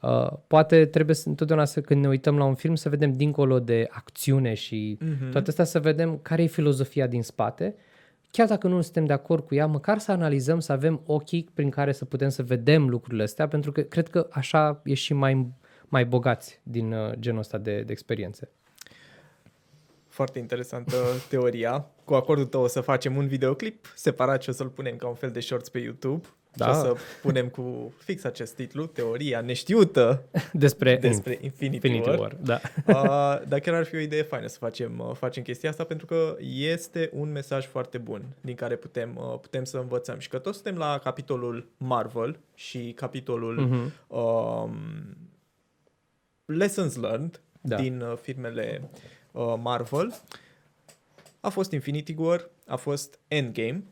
uh, poate trebuie să, întotdeauna să, când ne uităm la un film să vedem dincolo de acțiune și mm-hmm. toate astea să vedem care e filozofia din spate. Chiar dacă nu suntem de acord cu ea, măcar să analizăm, să avem ochii prin care să putem să vedem lucrurile astea, pentru că cred că așa e și mai, mai bogați din uh, genul ăsta de, de experiențe. Foarte interesantă teoria. Cu acordul tău o să facem un videoclip separat și o să-l punem ca un fel de shorts pe YouTube. Da. Și o să punem cu fix acest titlu, teoria neștiută Despre, despre Infinity, Infinity War. War. Da. Uh, dar chiar ar fi o idee faină să facem, uh, facem chestia asta pentru că este un mesaj foarte bun din care putem, uh, putem să învățăm. Și că toți suntem la capitolul Marvel și capitolul Mhm. um, Lessons Learned Da. din uh, filmele uh, Marvel. A fost Infinity War, a fost Endgame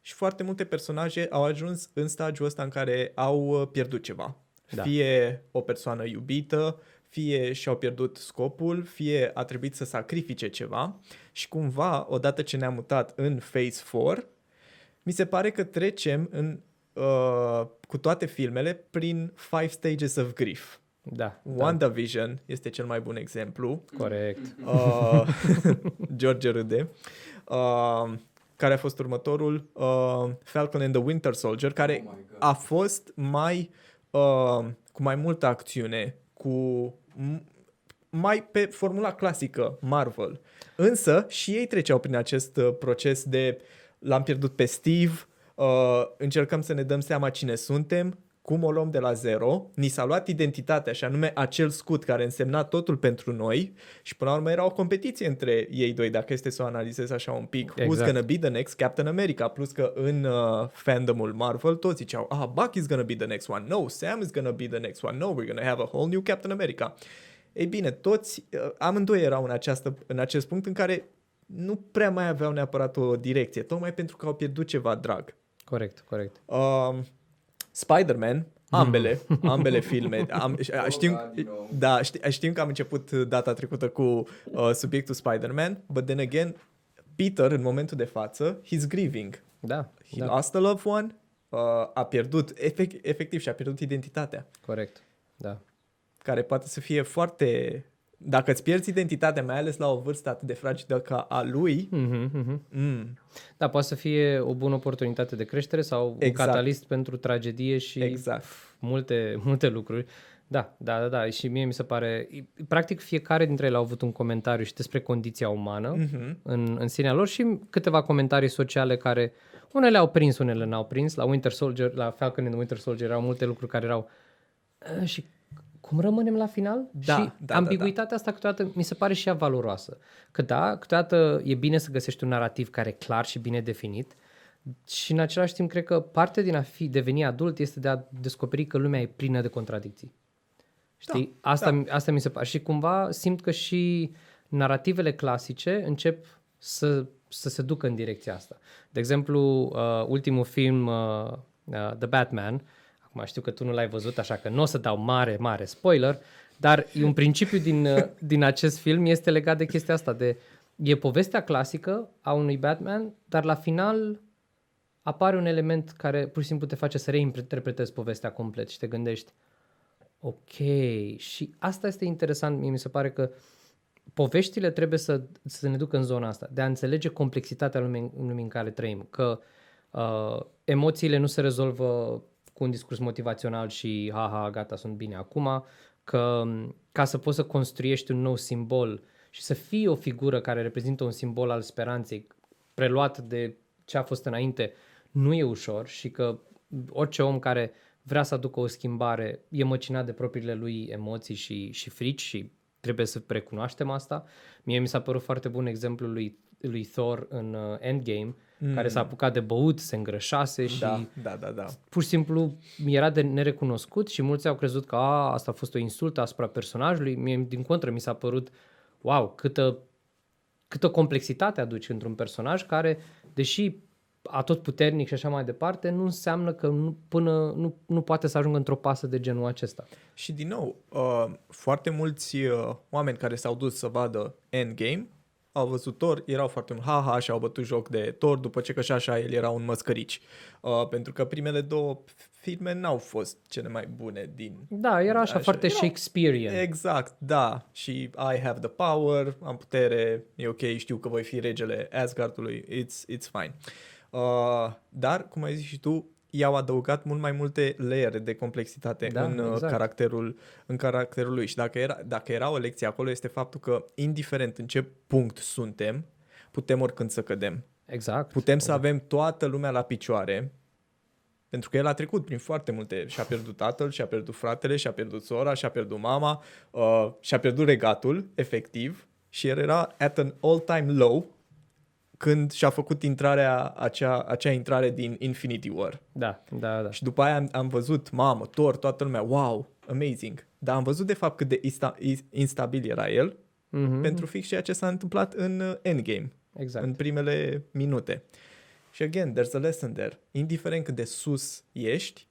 și foarte multe personaje au ajuns în stagiul ăsta în care au uh, pierdut ceva. Da. Fie o persoană iubită, fie și-au pierdut scopul, fie a trebuit să sacrifice ceva și cumva, odată ce ne-am mutat în Phase 4, mi se pare că trecem în, uh, cu toate filmele prin Five Stages of Grief. Da. da. WandaVision este cel mai bun exemplu. Corect. Uh, George râde. Uh, care a fost următorul? Uh, Falcon and the Winter Soldier, care Oh my God. a fost mai uh, cu mai multă acțiune, cu m- mai pe formula clasică Marvel. Însă și ei treceau prin acest uh, proces de l-am pierdut pe Steve, uh, încercăm să ne dăm seama cine suntem, cum o luăm de la zero, ni s-a luat identitatea și anume acel scut care însemna totul pentru noi și până la urmă era o competiție între ei doi, dacă este să o analizez așa un pic. Who's Exact. gonna be the next Captain America? Plus că în uh, fandomul Marvel toți ziceau, ah, Buck is gonna be the next one, no, Sam is gonna be the next one, no, we're gonna have a whole new Captain America. Ei bine, toți, uh, amândoi erau în, această, în acest punct în care nu prea mai aveau neapărat o direcție, tocmai pentru că au pierdut ceva drag. Corect, corect. Um, Spider-Man, ambele, ambele filme. Am, știm, da, din nou. da, ști, știm că am început data trecută cu uh, subiectul Spider-Man, but then again, Peter, în momentul de față, he's grieving. Da, He da. lost a loved one, uh, a pierdut, efect, efectiv, și-a pierdut identitatea, corect. Da. care poate să fie foarte... Dacă îți pierzi identitatea, mai ales la o vârstă atât de fragilă ca a lui, Mhm, mhm. mm, Da, poate să fie o bună oportunitate de creștere sau Exact. un catalist pentru tragedie și Exact. multe, multe lucruri. Da, da, da, da. Și mie mi se pare... Practic fiecare dintre ele au avut un comentariu și despre condiția umană mhm, în, în sinea lor și câteva comentarii sociale care unele au prins, unele n-au prins. La Winter Soldier, la Falcon and the Winter Soldier erau multe lucruri care erau "Eh, și cum rămânem la final? Da, și da, da, ambiguitatea asta câteodată mi se pare și ea valoroasă. Că da, câteodată e bine să găsești un narativ care e clar și bine definit și în același timp cred că parte din a fi deveni adult este de a descoperi că lumea e plină de contradicții. Știi? Da, asta, da. asta mi se pare. Și cumva simt că și narativele clasice încep să, să se ducă în direcția asta. De exemplu, uh, ultimul film, uh, uh, The Batman, acum știu că tu nu l-ai văzut, așa că nu o să dau mare, mare spoiler, dar e un principiu din, uh, din acest film este legat de chestia asta, de e povestea clasică a unui Batman, dar la final apare un element care pur și simplu te face să reinterpretezi povestea complet și te gândești, ok, și asta este interesant, mie mi se pare că poveștile trebuie să, să ne ducă în zona asta, de a înțelege complexitatea lumii, lumii în care trăim, că uh, emoțiile nu se rezolvă cu un discurs motivațional și haha, gata, sunt bine acum, că m, ca să poți să construiești un nou simbol și să fii o figură care reprezintă un simbol al speranței preluat de ce a fost înainte, nu e ușor și că orice om care vrea să aducă o schimbare e măcinat de propriile lui emoții și, și frici și trebuie să recunoaștem asta. Mie mi s-a părut foarte bun exemplul lui, lui Thor în uh, Endgame, mm. care s-a apucat de băut, se îngrășase și Da, da, da, da. pur și simplu era de nerecunoscut și mulți au crezut că a, asta a fost o insultă asupra personajului. Mie, din contră, mi s-a părut, wow, câtă, câtă complexitate aduci într-un personaj care, deși atot puternic și așa mai departe, nu înseamnă că nu, până nu, nu poate să ajungă într-o pasă de genul acesta. Și din nou, uh, foarte mulți uh, oameni care s-au dus să vadă Endgame au văzut Thor, erau foarte mult ha-ha și au bătut joc de Thor, după ce că și așa el era un măscărici. Uh, pentru că primele două filme n-au fost cele mai bune din... Da, era așa, Așa, foarte erau- Shakespearean. Exact, da. Și I have the power, am putere, e ok, știu că voi fi regele Asgardului, it's, it's fine. Uh, dar, cum ai zis și tu, i-au adăugat mult mai multe layere de complexitate Da, în, uh, exact. caracterul, în caracterul lui. Și dacă era, dacă era o lecție acolo, este faptul că, indiferent în ce punct suntem, putem oricând să cădem. Exact. Putem să avem toată lumea la picioare, pentru că el a trecut prin foarte multe. Și-a pierdut tatăl, și-a pierdut fratele, și-a pierdut sora, și-a pierdut mama, uh, și-a pierdut regatul, efectiv. Și el era at an all-time low când și-a făcut intrarea, acea, acea intrare din Infinity War. Da, da, da. Și după aia am, am văzut, mamă, Thor, toată lumea, wow, amazing. Dar am văzut de fapt cât de insta, instabil era el, Mhm, pentru fix ceea ce s-a întâmplat în uh, Endgame Exact. în primele minute. Și again, there's a lesson there. Indiferent cât de sus ești,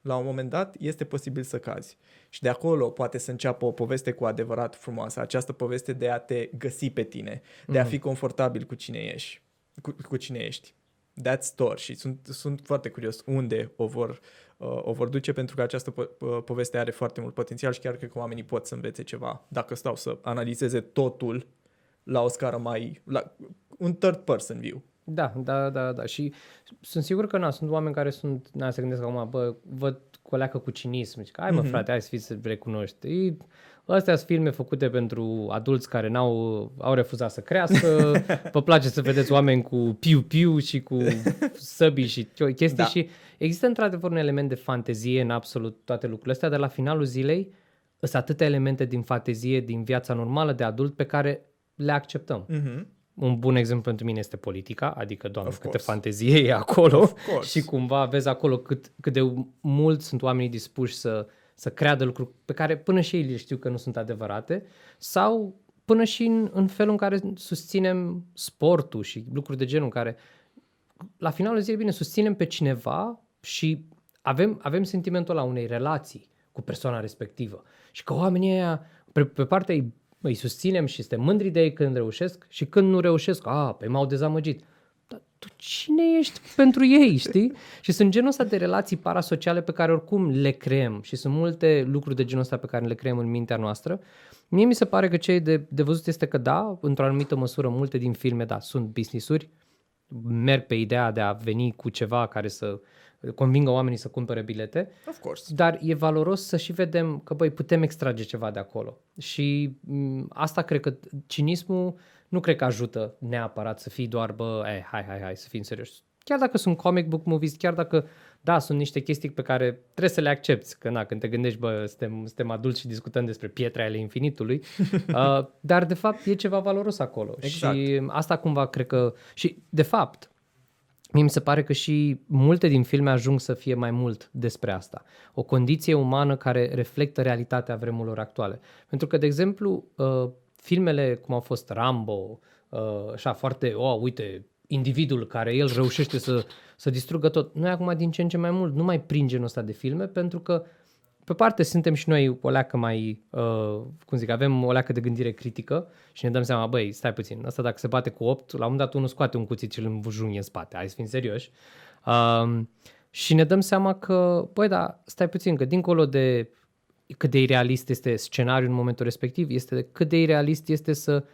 la un moment dat este posibil să cazi. Și de acolo poate să înceapă o poveste cu adevărat frumoasă. Această poveste de a te găsi pe tine, de a fi confortabil cu cine ești. Cu, cu cine ești. That's Thor și sunt, sunt foarte curios unde o vor, uh, o vor duce pentru că această po- po- poveste are foarte mult potențial și chiar cred că oamenii pot să învețe ceva dacă stau să analizeze totul la o scară mai... La, un third person view. Da, da, da, da. Și sunt sigur că na, sunt oameni care sunt, na, se gândesc acum, bă, văd coleacă cu cinism. Zic, hai mă Mhm. frate, hai să fii să recunoști. E, astea sunt filme făcute pentru adulți care n-au, au refuzat să crească. Vă place să vedeți oameni cu piu-piu și cu săbii și chestii Da. și există într-adevăr un element de fantezie în absolut toate lucrurile astea, dar la finalul zilei sunt atâtea elemente din fantezie, din viața normală de adult pe care le acceptăm. Mm-hmm. Un bun exemplu pentru mine este politica, adică, doamne, Of câte course. fantezie e acolo Of course. și cumva vezi acolo cât, cât de mult sunt oamenii dispuși să, să creadă lucruri pe care până și ei le știu că nu sunt adevărate sau până și în, în felul în care susținem sportul și lucruri de genul în care la finalul zilei, bine, susținem pe cineva și avem, avem sentimentul la unei relații cu persoana respectivă. Și că oamenii ăia, pe, pe partea ei, îi susținem și suntem mândri de ei când reușesc și când nu reușesc, a, pe m-au dezamăgit. Dar tu cine ești pentru ei, știi? și sunt genul ăsta de relații parasociale pe care oricum le creăm și sunt multe lucruri de genul ăsta pe care le creăm în mintea noastră. Mie mi se pare că ce e de, de văzut este că da, într-o anumită măsură, multe din filme, da, sunt business-uri, merg pe ideea de a veni cu ceva care să convingă oamenii să cumpere bilete, Of course. dar e valoros să și vedem că, băi, putem extrage ceva de acolo. Și m, asta cred că cinismul nu cred că ajută neapărat să fii doar, bă, eh, hai, hai, hai, să fim serioși. Chiar dacă sunt comic book movies, chiar dacă, da, sunt niște chestii pe care trebuie să le accepti, că na, când te gândești, bă, suntem, suntem adulți și discutăm despre pietre ale infinitului, uh, dar de fapt e ceva valoros acolo. Exact. Și asta cumva cred că, și de fapt, Mie mi se pare că și multe din filme ajung să fie mai mult despre asta. O condiție umană care reflectă realitatea vremurilor actuale. Pentru că, de exemplu, uh, filmele cum au fost Rambo, uh, așa foarte, oh, uite, individul care el reușește să, să distrugă tot. Noi acum din ce în ce mai mult nu mai prin genul ăsta de filme pentru că pe parte suntem și noi o leacă mai, uh, cum zic, avem o leacă de gândire critică și ne dăm seama, băi, stai puțin, asta dacă se bate cu 8, la un moment dat unul scoate un cuțit și îl învujunghe în spate, hai să fim serioși. Uh, și ne dăm seama că, băi, da, stai puțin, că dincolo de cât de irealist este scenariul în momentul respectiv, este cât de irealist este să,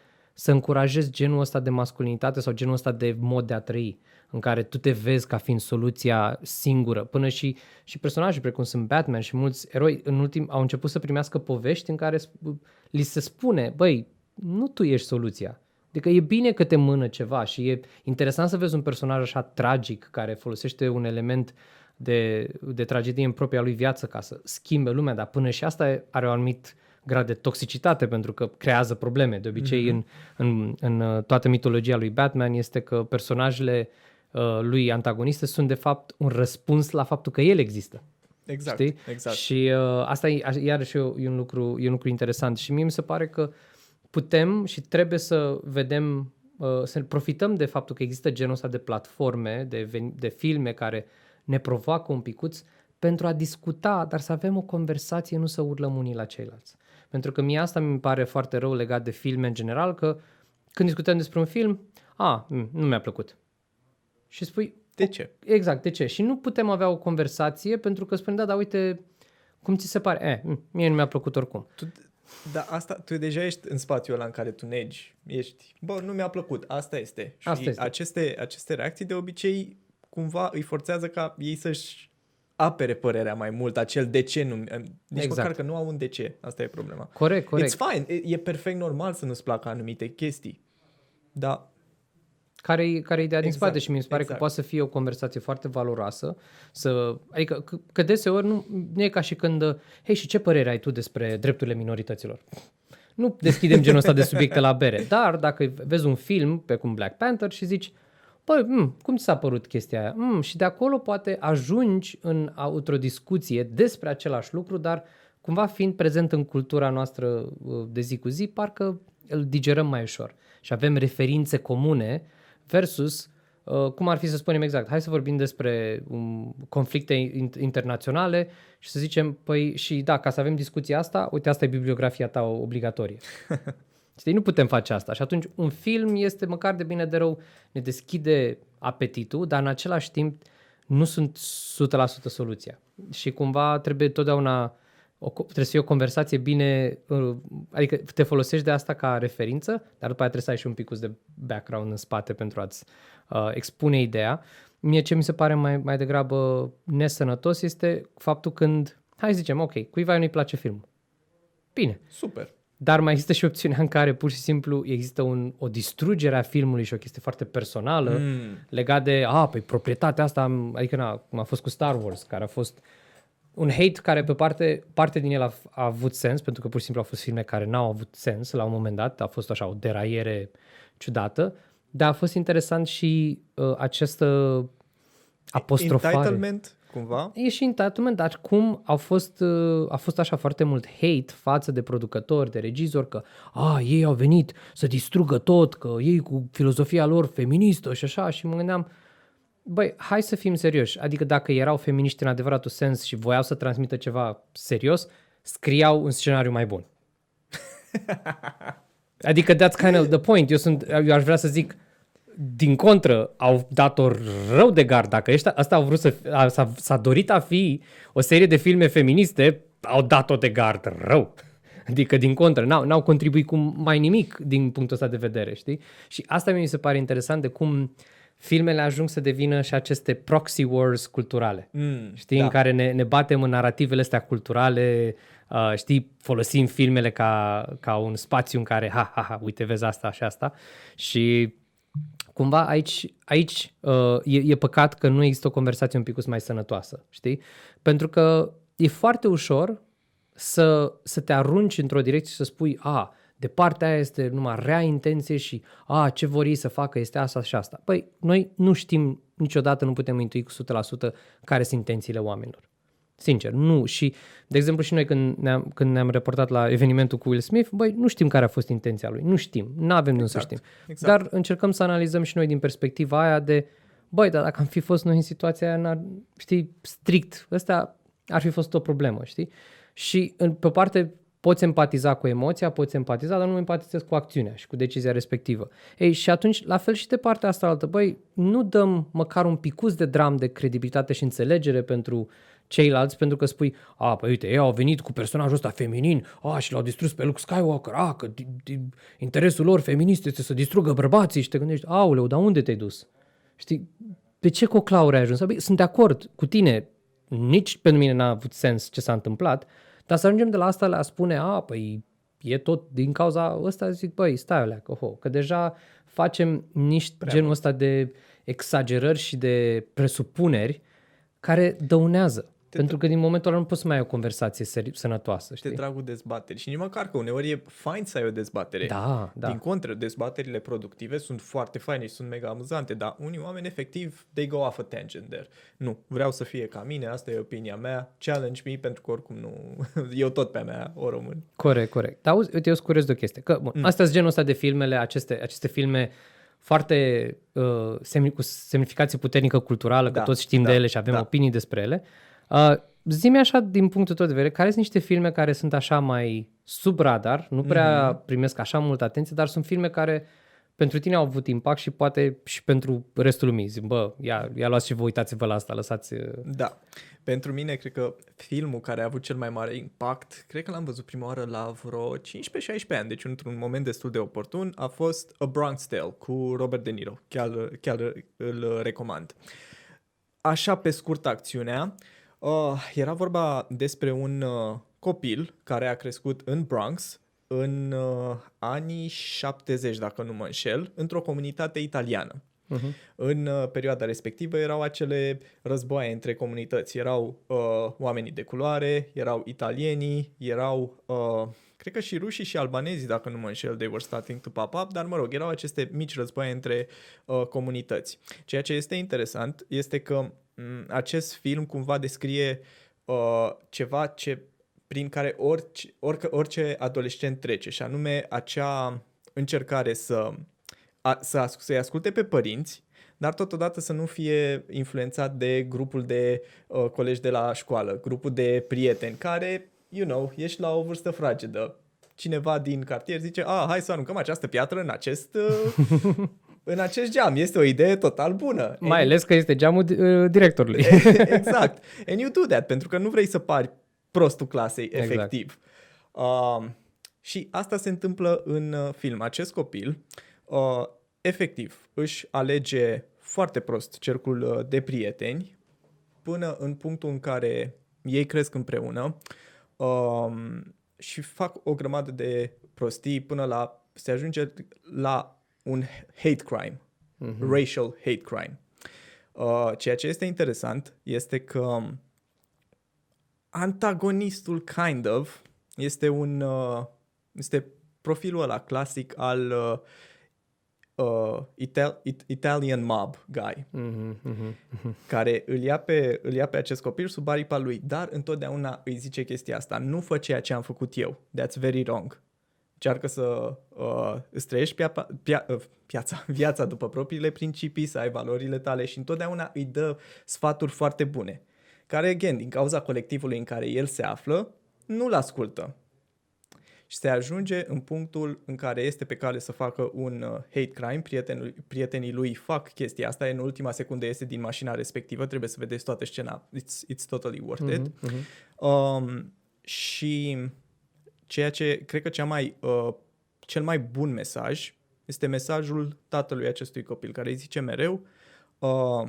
să încurajezi genul ăsta de masculinitate sau genul ăsta de mod de a trăi, în care tu te vezi ca fiind soluția singură. Până și, și personaje precum sunt Batman și mulți eroi în ultim au început să primească povești în care sp- li se spune, băi, nu tu ești soluția. Adică e bine că te mână ceva și e interesant să vezi un personaj așa tragic care folosește un element de, de tragedie în propria lui viață ca să schimbe lumea, dar până și asta are un anumit grad de toxicitate pentru că creează probleme. De obicei, mm-hmm. în, în, în uh, toată mitologia lui Batman este că personajele uh, lui antagoniste sunt de fapt un răspuns la faptul că el există. Exact, Știi? exact. Și uh, asta e a- iarăși e un lucru, e un lucru interesant și mie mi se pare că putem și trebuie să vedem, uh, să profităm de faptul că există genul ăsta de platforme, de, ven- de filme care ne provoacă un picuț pentru a discuta, dar să avem o conversație, nu să urlăm unii la ceilalți. Pentru că mie asta mi pare foarte rău legat de filme în general, că când discutăm despre un film, a, m, nu mi-a plăcut. Și spui, De ce? Exact, de ce? Și nu putem avea o conversație pentru că spune, da, dar uite, cum ți se pare? Eh, m, mie nu mi-a plăcut oricum. Tu, dar asta, tu deja ești în spațiul ăla în care tu negi. Ești, bă, nu mi-a plăcut, asta este. Și Asta este. Aceste, aceste reacții de obicei cumva îi forțează ca ei să-și apere părerea mai mult, acel de ce nu... Nici Exact. măcar că nu au un de ce. Asta e problema. Corect, corect. It's fine. E, e perfect normal să nu-ți placă anumite chestii. Dar Care e care e ideea din Exact, spate și mi se pare exact. că poate să fie o conversație foarte valoroasă. Să, adică că, că deseori nu, nu e ca și când, uh, hei, și ce părere ai tu despre drepturile minorităților? Nu deschidem genul ăsta de subiecte la bere, dar dacă vezi un film pe cum Black Panther și zici, băi, m, cum ți s-a părut chestia aia? M, și de acolo poate ajungi în a- într-o discuție despre același lucru, dar cumva fiind prezent în cultura noastră uh, de zi cu zi, parcă îl digerăm mai ușor și avem referințe comune versus uh, cum ar fi să spunem exact, hai să vorbim despre um, conflicte in- internaționale și să zicem, păi și da, ca să avem discuția asta, uite, asta e bibliografia ta obligatorie. Știi, nu putem face asta. Și atunci un film este măcar de bine de rău, ne deschide apetitul, dar în același timp nu sunt 100% soluția. Și cumva trebuie totdeauna o, co- trebuie să fie o conversație bine, uh, adică te folosești de asta ca referință, dar după aia trebuie să ai și un pic de background în spate pentru a-ți uh, expune ideea. Mie ce mi se pare mai, mai degrabă nesănătos este faptul când, hai să zicem, ok, cuiva nu-i place filmul. Bine, super. Dar mai există și opțiunea în care pur și simplu există un, o distrugere a filmului și o chestie foarte personală Mm. legat de, a, păi proprietatea asta, am- adică na, cum a fost cu Star Wars, care a fost un hate care pe parte, parte din el a, a avut sens, pentru că pur și simplu au fost filme care n-au avut sens la un moment dat, a fost așa o deraiere ciudată, dar a fost interesant și uh, această apostrofare. Entitlement, cumva. E și entitlement, dar cum au fost, uh, a fost așa foarte mult hate față de producători, de regizori, că a, ei au venit să distrugă tot, că ei cu filozofia lor feministă și așa, și mă gândeam, băi, hai să fim serioși, adică dacă erau feminiști în adevăratul sens și voiau să transmită ceva serios, scriau un scenariu mai bun. Adică that's kind of the point. Eu, sunt, eu aș vrea să zic, din contră, au dat-o rău de gard. Dacă ăștia, asta au vrut să, a, s-a, s-a dorit a fi o serie de filme feministe, au dat-o de gard rău. Adică, din contră, n-au, n-au contribuit cu mai nimic din punctul ăsta de vedere, știi? Și asta mi se pare interesant de cum filmele ajung să devină și aceste proxy wars culturale. Mm, Știi, da. în care ne, ne batem în narativele astea culturale, uh, știi, folosim filmele ca, ca un spațiu în care, ha, ha, ha, uite, vezi asta și asta. Și cumva aici, aici uh, e, e păcat că nu există o conversație un pic mai sănătoasă, știi? Pentru că e foarte ușor să, să te arunci într-o direcție și să spui, a, de partea aia este numai rea intenție și, a, ce vor ei să facă este asta și asta. Păi, noi nu știm, niciodată nu putem intui cu 100% care sunt intențiile oamenilor. Sincer, nu. Și, de exemplu, și noi când ne-am, când ne-am reportat la evenimentul cu Will Smith, băi, nu știm care a fost intenția lui. Nu știm. Nu avem de unde să Exact, știm. exact. Dar încercăm să analizăm și noi din perspectiva aia de, băi, dar dacă am fi fost noi în situația aia, n-ar, știi, strict, ăsta ar fi fost o problemă, știi? Și, în, pe o parte, poți empatiza cu emoția, poți empatiza, dar nu empatizezi cu acțiunea și cu decizia respectivă. Ei, și atunci, la fel și de partea asta altă, băi, nu dăm măcar un picuț de dram de credibilitate și înțelegere pentru ceilalți, pentru că spui, a, păi uite, ei au venit cu personajul ăsta feminin, a, și l-au distrus pe Luke Skywalker, a, că di, di, interesul lor feminist este să distrugă bărbații și te gândești, auleu, dar unde te-ai dus? Știi, pe ce coclauri ai ajuns? Băi, sunt de acord cu tine, nici pentru mine n-a avut sens ce s-a întâmplat, dar să ajungem de la asta la a spune, a, păi e tot din cauza ăsta, zic, băi, stai alea, că, ho, că deja facem niște Prea genul ăsta de exagerări și de presupuneri care dăunează. Pentru că din momentul ăla nu poți să mai ai o conversație seri- sănătoasă, de știi? dragul dezbaterii. Și nici măcar că uneori e fain să ai o dezbatere. Da, da. Din contră, dezbaterile productive sunt foarte faine și sunt mega amuzante, dar unii oameni efectiv, they go off a tangent there. Nu, vreau să fie ca mine, asta e opinia mea, challenge me, pentru că oricum nu, eu tot pe a mea o rămân. Corect, corect. Dar auzi, uite, eu sunt curios de o chestie. Că, bun, mm. Astea sunt genul ăsta de filmele, aceste, aceste filme foarte uh, semni, cu semnificație puternică culturală, Da, că toți știm da, de ele și avem da. opinii despre ele. Uh, zi-mi așa, din punctul tău de vedere, care sunt niște filme care sunt așa mai sub radar, nu prea Mhm. mm-hmm. primesc așa multă atenție, dar sunt filme care pentru tine au avut impact și poate și pentru restul lumii. Zic, bă, ia, ia luați și vă uitați-vă la asta, lăsați... uh, Da. Pentru mine, cred că filmul care a avut cel mai mare impact, cred că l-am văzut prima oară la vreo 15-16 ani, deci într-un moment destul de oportun, a fost A Bronx Tale cu Robert De Niro. Chiar, chiar îl recomand. Așa pe scurt acțiunea, uh, era vorba despre un uh, copil care a crescut în Bronx în uh, anii 70, dacă nu mă înșel, într-o comunitate italiană. Uh-huh. În uh, perioada respectivă erau acele războaie între comunități. Erau uh, oamenii de culoare, erau italienii, erau, uh, cred că și rușii și albanezii, dacă nu mă înșel, they were starting to pop up, dar mă rog, erau aceste mici războaie între uh, comunități. Ceea ce este interesant este că m- acest film cumva descrie uh, ceva ce prin care orice, orice, orice adolescent trece și anume acea încercare să a, să, as- să-i asculte pe părinți, dar totodată să nu fie influențat de grupul de uh, colegi de la școală, grupul de prieteni care, you know, ești la o vârstă fragedă. Cineva din cartier zice, a, hai să aruncăm această piatră în acest, uh, în acest geam. Este o idee total bună. Mai ales că este geamul uh, directorului. exact. And you do that, pentru că nu vrei să pari prostul clasei, Exact. efectiv. Um, și asta se întâmplă în uh, film. Acest copil, uh, efectiv, își alege foarte prost cercul uh, de prieteni până în punctul în care ei cresc împreună um, și fac o grămadă de prostii până la se ajunge la un hate crime, mm-hmm. racial hate crime. Uh, ceea ce este interesant este că antagonistul kind of este un uh, este profilul ăla clasic al uh, uh, Ital- It- Italian mob guy Mhm, mhm, mhm. care îl ia, pe, îl ia pe acest copil sub aripa lui, dar întotdeauna îi zice chestia asta. Nu fă ceea ce am făcut eu. That's very wrong. Încearcă să uh, îți trăiești pia, pia, uh, piața, viața după propriile principii, să ai valorile tale și întotdeauna îi dă sfaturi foarte bune, care, again, din cauza colectivului în care el se află, nu-l ascultă. Și se ajunge în punctul în care este pe cale să facă un uh, hate crime, prietenul, prietenii lui fac chestia asta, în ultima secundă este din mașina respectivă, trebuie să vedeți toată scena, it's, it's totally worth it. Mhm, mhm. Um, și ceea ce cred că cea mai, uh, cel mai bun mesaj este mesajul tatălui acestui copil, care îi zice mereu uh,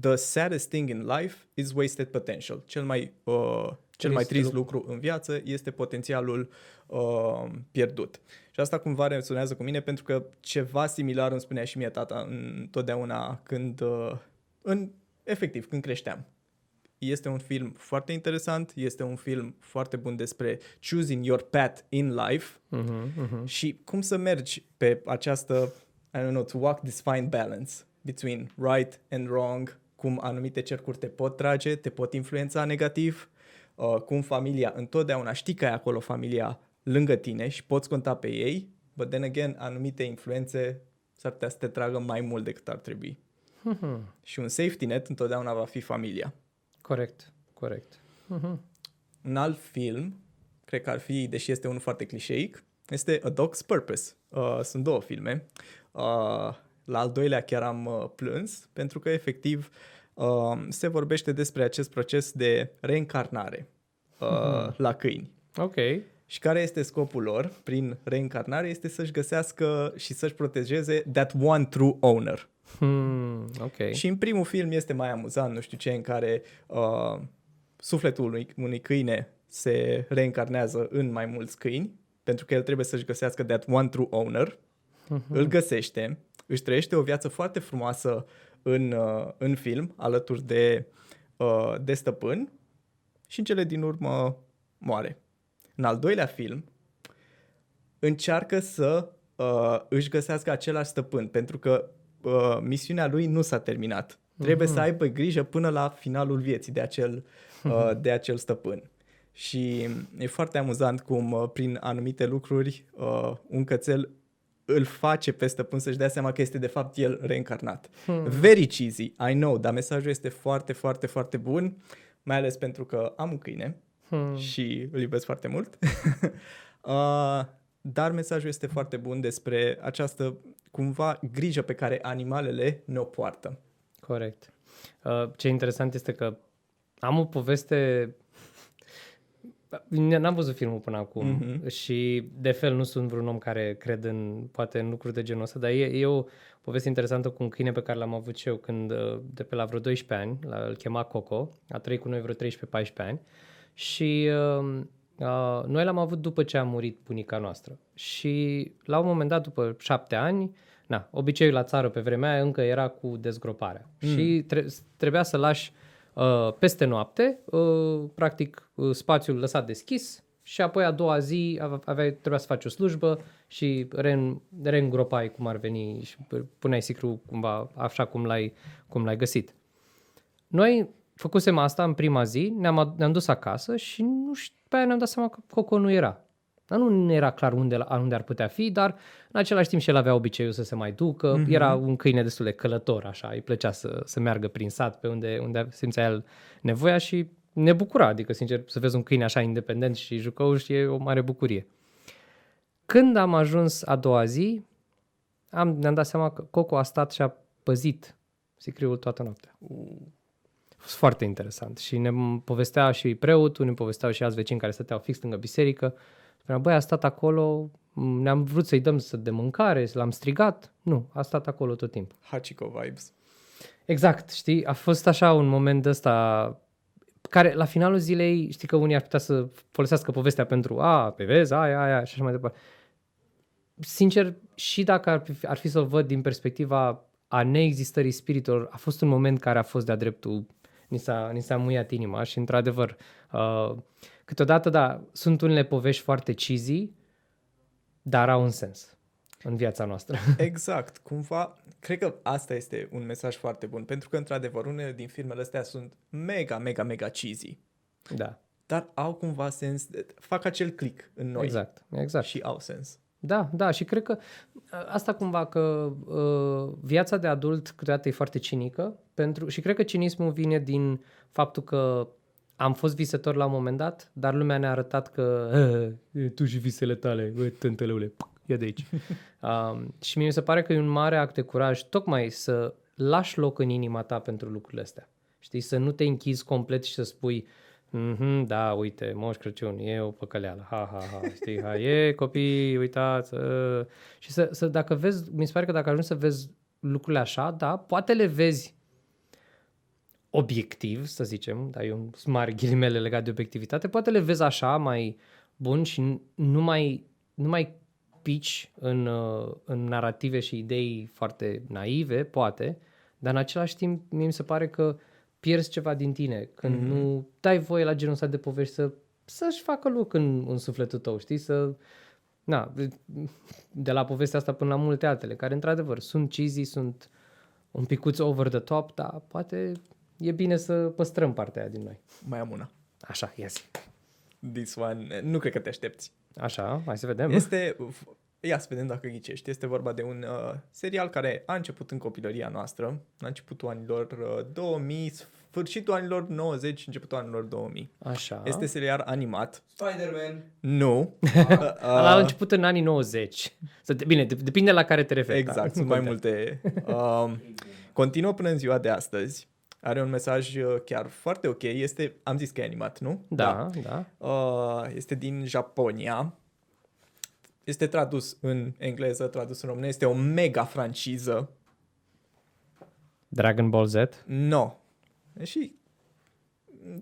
The saddest thing in life is wasted potential. Cel mai, uh, cel mai Trist trist lucru în viață este potențialul uh, pierdut. Și asta cumva resonează cu mine pentru că ceva similar îmi spunea și mie tata întotdeauna când, uh, în, efectiv, când creșteam. Este un film foarte interesant, este un film foarte bun despre choosing your path in life Mhm, mhm. și cum să mergi pe această, I don't know, to walk this fine balance between right and wrong, cum anumite cercuri te pot trage, te pot influența negativ, uh, cum familia, întotdeauna știi că ai acolo familia lângă tine și poți conta pe ei, but then again, anumite influențe s-ar putea să te tragă mai mult decât ar trebui. Mhm. Și un safety net întotdeauna va fi familia. Corect, corect. Mhm. Un alt film, cred că ar fi, deși este unul foarte clișeic, este A Dog's Purpose. Uh, sunt două filme. Uh, la al doilea chiar am uh, plâns, pentru că efectiv uh, se vorbește despre acest proces de reîncarnare uh, la câini. Ok. Și care este scopul lor prin reîncarnare? Este să-și găsească și să-și protejeze that one true owner. Hmm, ok. Și în primul film este mai amuzant, nu știu ce, în care uh, sufletul unui, unui câine se reîncarnează în mai mulți câini, pentru că el trebuie să-și găsească that one true owner, îl găsește, își trăiește o viață foarte frumoasă în, uh, în film, alături de, uh, de stăpân, și în cele din urmă moare. În al doilea film, încearcă să uh, își găsească același stăpân, pentru că uh, misiunea lui nu s-a terminat. Trebuie să aibă grijă până la finalul vieții de acel, uh, de acel stăpân. Și e foarte amuzant cum uh, prin anumite lucruri uh, un cățel îl face pe stăpân să-și dea seama că este de fapt el reîncarnat. Very cheesy, I know, dar mesajul este foarte, foarte, foarte bun, mai ales pentru că am un câine Hmm. și îl iubesc foarte mult. uh, dar mesajul este foarte bun despre această cumva grijă pe care animalele ne-o poartă. Corect. Uh, ce interesant este că am o poveste... N-am văzut filmul până acum Mhm. și de fel nu sunt vreun om care cred în poate în lucruri de genul ăsta, dar e, e o poveste interesantă cu un câine pe care l-am avut și eu când uh, de pe la vreo 12 ani, la, îl chema Coco, a trăit cu noi vreo 13-14 ani și uh, uh, noi l-am avut după ce a murit bunica noastră și la un moment dat, după șapte ani, na, obiceiul la țară pe vremea aia încă era cu dezgroparea mm. și tre- trebuia să lași uh, peste noapte, uh, practic uh, spațiul lăsat deschis și apoi a doua zi ave- aveai, trebuia să faci o slujbă și re- reîngropai cum ar veni și puneai sicru cumva așa cum l-ai, cum l-ai găsit. Noi făcusem asta în prima zi, ne-am, ad- ne-am dus acasă și nu știu, pe aia ne-am dat seama că Coco nu era. Dar nu ne era clar unde, unde ar putea fi, dar în același timp și el avea obiceiul să se mai ducă. Mm-hmm. Era un câine destul de călător, așa, îi plăcea să, să meargă prin sat pe unde, unde simțea el nevoia și ne bucura, adică, sincer, să vezi un câine așa independent și jucăuș e o mare bucurie. Când am ajuns a doua zi, am, ne-am dat seama că Coco a stat și a păzit sicriul toată noaptea. A fost foarte interesant și ne povestea și preotul, ne povesteau și alți vecini care stăteau fix lângă biserică. Spunea, băi, a stat acolo, m, ne-am vrut să-i dăm să de mâncare, l-am strigat. Nu, a stat acolo tot timpul. Hachiko vibes. Exact, știi? A fost așa un moment de ăsta care la finalul zilei, știi că unii ar putea să folosească povestea pentru a, pe vezi, aia, aia și așa mai departe. Sincer, și dacă ar fi, ar fi să-l văd din perspectiva a neexistării spiritelor, a fost un moment care a fost de-a dreptul, ni s-a, ni s-a muiat inima și într-adevăr, uh, câteodată, da, sunt unele povești foarte cheesy, dar au un sens în viața noastră. Exact, cumva, cred că asta este un mesaj foarte bun, pentru că, într-adevăr, unele din filmele astea sunt mega, mega, mega cheesy, da, dar au cumva sens, fac acel click în noi exact, exact. și au sens. Da, da, și cred că a, asta cumva că uh, viața de adult câteodată e foarte cinică pentru, și cred că cinismul vine din faptul că am fost visător la un moment dat, dar lumea ne-a arătat că "Eh, tu și visele tale, bă, tântăleule, ia de aici. um, și mie mi se pare că e un mare act de curaj tocmai să lași loc în inima ta pentru lucrurile astea. Știi, să nu te închizi complet și să spui Mm-hmm, da, uite, Moș Crăciun, e o păcăleală, ha, ha, ha, știi, ha, e copii, uitați, uh. și să, să, dacă vezi, mi se pare că dacă ajungi să vezi lucrurile așa, da, poate le vezi obiectiv, să zicem, dar eu smar ghilimele legat de obiectivitate, poate le vezi așa mai bun și n- nu mai, nu mai pici în, uh, în narrative și idei foarte naive, poate, dar în același timp mie mi se pare că pierzi ceva din tine când mm-hmm. nu dai voie la genul ăsta de povești să, să-și facă loc în, în sufletul tău, știi? Să, na, de la povestea asta până la multe altele, care într-adevăr sunt cheesy, sunt un picuț over the top, dar poate e bine să păstrăm partea aia din noi. Mai am una. Așa, yes. This one, nu cred că te aștepți. Așa, hai să vedem. Este, ia să vedem dacă ghicești, este vorba de un uh, serial care a început în copilăria noastră, la începutul anilor uh, 2000, sfârșitul anilor 90, începutul anilor 2000. Așa. Este serial animat. Spider-Man. Nu. uh, La început în anii 90. Să te- Bine, de- depinde la care te referi. da? Exact, Nu sunt mai contează. multe. Um, continuă până în ziua de astăzi. Are un mesaj uh, chiar foarte ok. Este, am zis că e animat, nu? Da, da. Uh, este din Japonia. Este tradus în engleză, tradus în română. Este o mega franciză. Dragon Ball Z. No. Și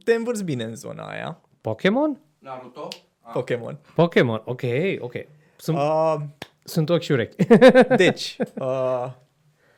te învârți bine în zona aia. Pokémon? Naruto. Ah, Pokémon. Pokémon, ok, ok. Sunt, Uh, sunt ochi și urechi. deci, uh,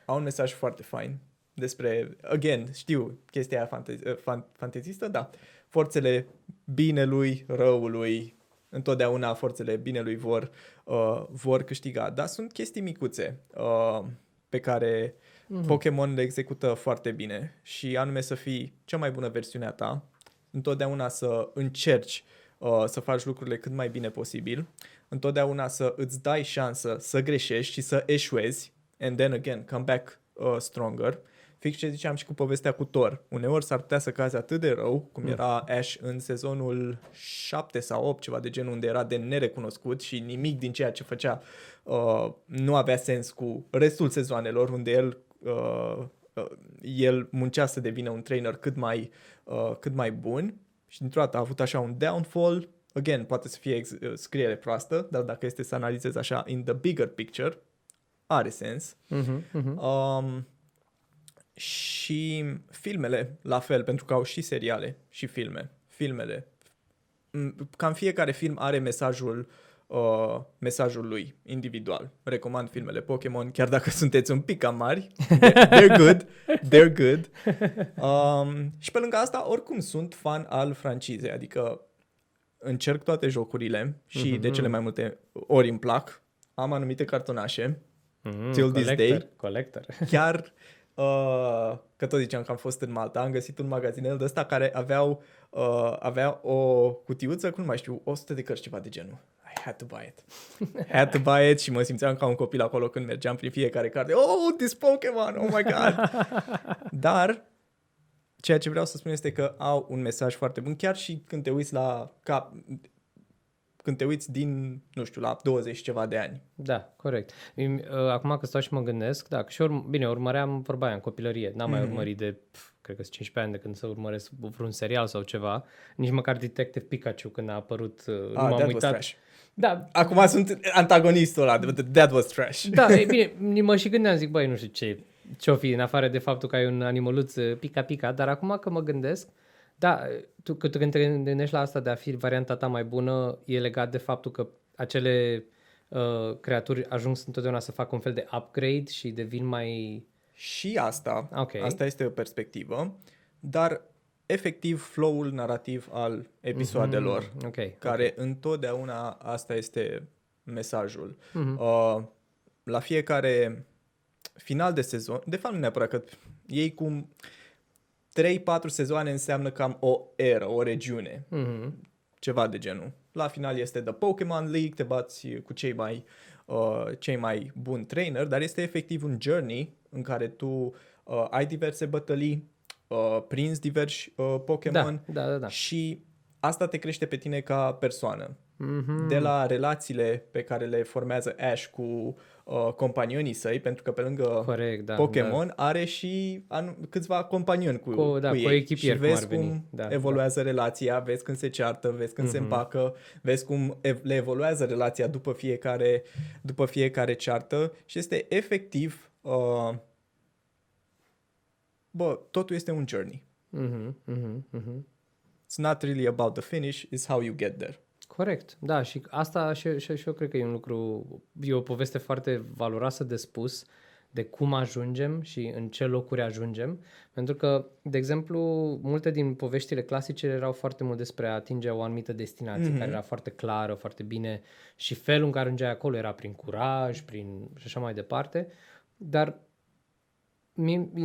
au un mesaj foarte fain despre, again, știu chestia aia fante- uh, fan- fantezistă, da. forțele binelui, răului, întotdeauna forțele binelui vor, uh, vor câștiga. Dar sunt chestii micuțe uh, pe care mm-hmm. Pokémon le execută foarte bine și anume să fii cea mai bună versiune a ta, întotdeauna să încerci uh, să faci lucrurile cât mai bine posibil, întotdeauna să îți dai șansă să greșești și să eșuezi and then again come back uh, stronger. Fix ce ziceam și cu povestea cu Thor. Uneori s-ar putea să cazi atât de rău, cum era Ash în sezonul 7 sau 8, ceva de genul, unde era de nerecunoscut și nimic din ceea ce făcea uh, nu avea sens cu restul sezoanelor, unde el uh, uh, el muncea să devină un trainer cât mai, uh, cât mai bun și dintr-o dată a avut așa un downfall. Again, poate să fie ex- uh, scriere proastă, dar dacă este să analizezi așa in the bigger picture, are sens. Uh-huh, uh-huh. Um, și filmele, la fel, pentru că au și seriale și filme. Filmele. M- Cam fiecare film are mesajul uh, mesajul lui individual. Recomand filmele Pokémon, chiar dacă sunteți un pic cam mari. They're good. They're good. Um, și pe lângă asta, oricum sunt fan al francizei, adică încerc toate jocurile și Mhm. de cele mai multe ori îmi plac. Am anumite cartonașe Mm, Till this collector, day. Collector. chiar uh, că tot ziceam că am fost în Malta, am găsit un magazinel de ăsta care aveau, uh, avea o cutiuță cu, nu mai știu, 100 de cărți, ceva de genul. I had to buy it. had to buy it și mă simțeam ca un copil acolo când mergeam prin fiecare carte. Oh, this Pokémon, oh my god! Dar ceea ce vreau să spun este că au un mesaj foarte bun, chiar și când te uiți la cap, când te uiți din, nu știu, la 20 și ceva de ani. Da, corect. Îmi, uh, Acum că stau și mă gândesc, da, și urm- bine, urmăream vorba aia în copilărie. N-am mai Mhm. urmărit de, pf, cred că 15 ani de când să urmăresc vreun serial sau ceva. Nici măcar Detective Pikachu când a apărut, uh, nu Ah, m-am that was uitat. trash. Da, Acum sunt antagonistul ăla, that was trash. da, e bine, mă și gândeam, zic, băi, nu știu ce, ce-o fi, în afară de faptul că ai un animăluț uh, pica-pica, dar acum că mă gândesc, da, tu, că tu când te gândești la asta de a fi varianta ta mai bună, e legat de faptul că acele uh, creaturi ajung întotdeauna să facă un fel de upgrade și devin mai... Și asta, Ok. asta este o perspectivă, dar efectiv flow-ul narrativ al episoadelor, Mm, ok. care întotdeauna asta este mesajul. Mhm. Uh, la fiecare final de sezon, de fapt nu neapărat că ei cum 3-4 sezoane înseamnă cam o eră, o regiune, Mhm. ceva de genul. La final este The Pokemon League, te bați cu cei mai, uh, cei mai buni trainer, dar este efectiv un journey în care tu uh, ai diverse bătălii, uh, prinzi diversi uh, Pokémon Da, da, da, da. și asta te crește pe tine ca persoană. Mhm. De la relațiile pe care le formează Ash cu uh, companionii săi, pentru că pe lângă Corect, da. Pokémon are și anu- câțiva companioni cu, Cu- da, cu cu ei. echipieri, și cum vezi ar veni. cum Da, evoluează relația, vezi când se ceartă, vezi când se Mhm. împacă, vezi cum ev- le evoluează relația după fiecare, după fiecare ceartă și este efectiv uh, bă, totul este un journey. Mhm, mhm, mhm. It's not really about the finish, it's how you get there. Corect, da, și asta și, și, și eu cred că e un lucru, e o poveste foarte valoroasă de spus de cum ajungem și în ce locuri ajungem, pentru că, de exemplu, multe din poveștile clasice erau foarte mult despre a atinge o anumită destinație, Mhm. care era foarte clară, foarte bine și felul în care ajungeai acolo era prin curaj, prin și așa mai departe, dar mie, mie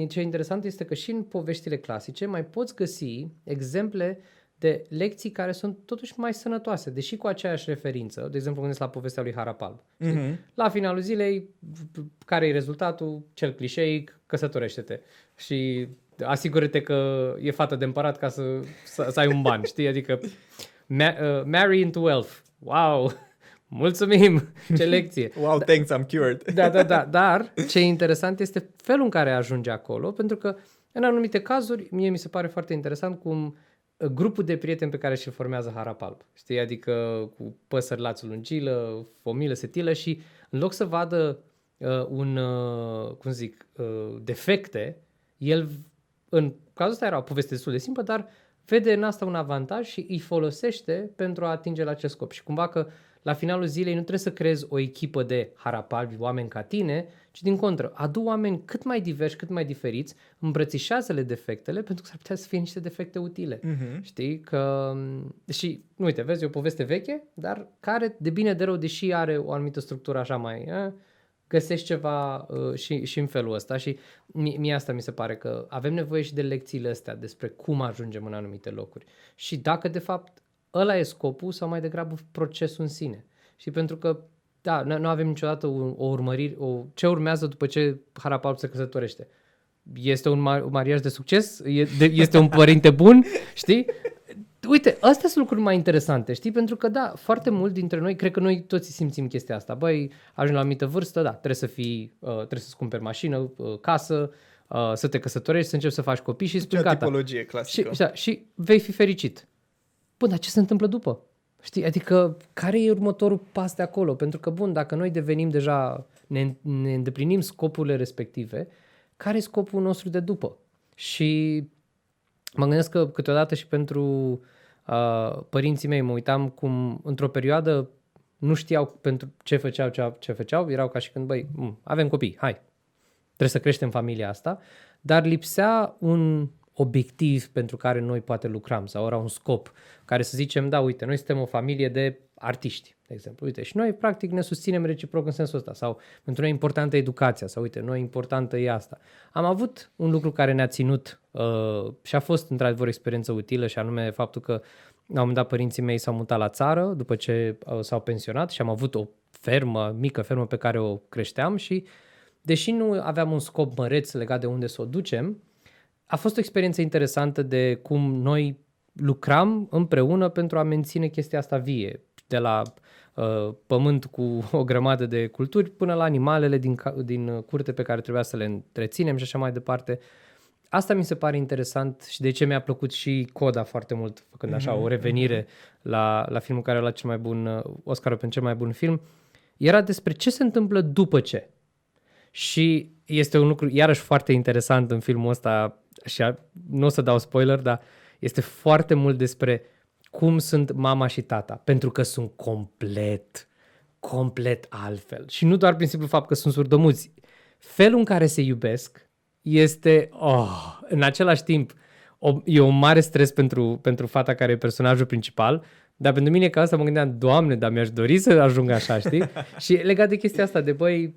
ce e interesant este că și în poveștile clasice mai poți găsi exemple de lecții care sunt totuși mai sănătoase, deși cu aceeași referință. De exemplu, gândesc la povestea lui Harapalb. știi? Mhm. La finalul zilei, care e rezultatul? Cel clișeic, căsătorește-te. Și asigură-te că e fată de împărat ca să, să, să ai un ban, știi? Adică ma- uh, marry into wealth. Wow! Mulțumim! Ce lecție! Wow, thanks, I'm cured. Da, da, da, dar ce e interesant este felul în care ajunge acolo, pentru că în anumite cazuri, mie mi se pare foarte interesant cum uh, grupul de prieteni pe care și-l formează Harapalb. Știi? Adică cu păsări lațul lungilă, fomilă, setilă și în loc să vadă uh, un, uh, cum zic, uh, defecte, el, în cazul ăsta era o poveste destul de simplă, dar vede în asta un avantaj și îi folosește pentru a atinge la acest scop. Și cumva că la finalul zilei nu trebuie să creezi o echipă de harapalbi, oameni ca tine, ci din contră, adu oameni cât mai diversi, cât mai diferiți, îmbrățișează-le defectele, pentru că s-ar putea să fie niște defecte utile. Mhm. Știi? Că... Și, uite, vezi, e o poveste veche, dar care, de bine de rău, deși are o anumită structură așa mai... Eh, găsești ceva uh, și, și în felul ăsta și mie, mie asta mi se pare că avem nevoie și de lecțiile astea despre cum ajungem în anumite locuri și dacă de fapt ăla e scopul sau mai degrabă procesul în sine. Și pentru că da, nu nu avem niciodată o, o urmărire, o, ce urmează după ce Harapalp se căsătorește. Este un, mar- un mariaj de succes? E, de, este un părinte bun? Știi? Uite, astea sunt lucruri mai interesante, știi? Pentru că, da, foarte mult dintre noi, cred că noi toți simțim chestia asta. Băi, ajungi la o anumită vârstă, da, trebuie să fii, uh, trebuie să-ți cumperi mașină, uh, casă, uh, să te căsătorești, să începi să faci copii și spui Ce o gata. tipologie Și, clasică. da, și vei fi fericit. Bun, dar ce se întâmplă după? Știi? Adică, care e următorul pas de acolo? Pentru că, bun, dacă noi devenim deja, ne, ne îndeplinim scopurile respective, care e scopul nostru de după? Și mă gândesc că câteodată și pentru uh, părinții mei mă uitam cum într-o perioadă nu știau pentru ce făceau, ce, ce făceau, erau ca și când, băi, m, avem copii, hai, trebuie să creștem familia asta, dar lipsea un obiectiv pentru care noi poate lucram sau era un scop care să zicem, da, uite, noi suntem o familie de artiști, de exemplu, uite, și noi practic ne susținem reciproc în sensul ăsta sau pentru noi e importantă educația sau uite, noi importantă e asta. Am avut un lucru care ne-a ținut uh, și a fost într-adevăr o experiență utilă și anume faptul că la un moment dat părinții mei s-au mutat la țară după ce uh, s-au pensionat și am avut o fermă, mică fermă pe care o creșteam și deși nu aveam un scop măreț legat de unde să o ducem, a fost o experiență interesantă de cum noi lucram împreună pentru a menține chestia asta vie, de la uh, pământ cu o grămadă de culturi până la animalele din, ca- din uh, curte pe care trebuia să le întreținem și așa mai departe. Asta mi se pare interesant și de ce mi-a plăcut și Coda foarte mult, făcând așa o revenire la, la filmul care a luat cel mai bun uh, Oscar pentru cel mai bun film. Era despre ce se întâmplă după ce. Și este un lucru iarăși foarte interesant în filmul ăsta și a- nu o să dau spoiler, dar este foarte mult despre cum sunt mama și tata, pentru că sunt complet, complet altfel. Și nu doar prin simplu fapt că sunt surdomuți. Felul în care se iubesc este, oh, în același timp, o, e un mare stres pentru, pentru fata care e personajul principal, dar pentru mine ca asta mă gândeam, doamne, dar mi-aș dori să ajung așa, știi? și legat de chestia asta, de băi,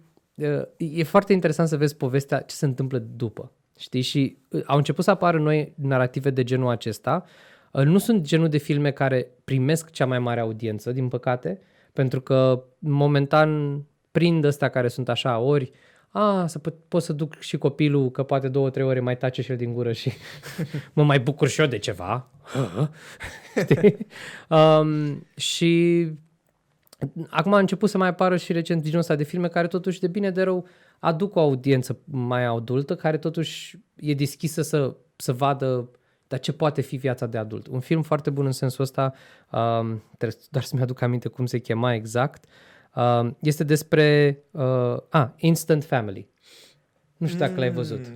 e foarte interesant să vezi povestea ce se întâmplă după. Știi? Și uh, au început să apară noi narrative de genul acesta. Uh, Nu sunt genul de filme care primesc cea mai mare audiență, din păcate, pentru că momentan prind ăsta care sunt așa ori a, să pot, pot să duc și copilul că poate două, trei ore mai tace și el din gură și mă mai bucur și eu de ceva. Știi? Um, și acum a început să mai apară și recent genul ăsta de filme care totuși de bine de rău aduc o audiență mai adultă, care totuși e deschisă să, să vadă dar ce poate fi viața de adult. Un film foarte bun în sensul ăsta, um, trebuie doar să-mi aduc aminte cum se chema exact, um, este despre uh, a, Instant Family. Nu știu dacă l-ai văzut.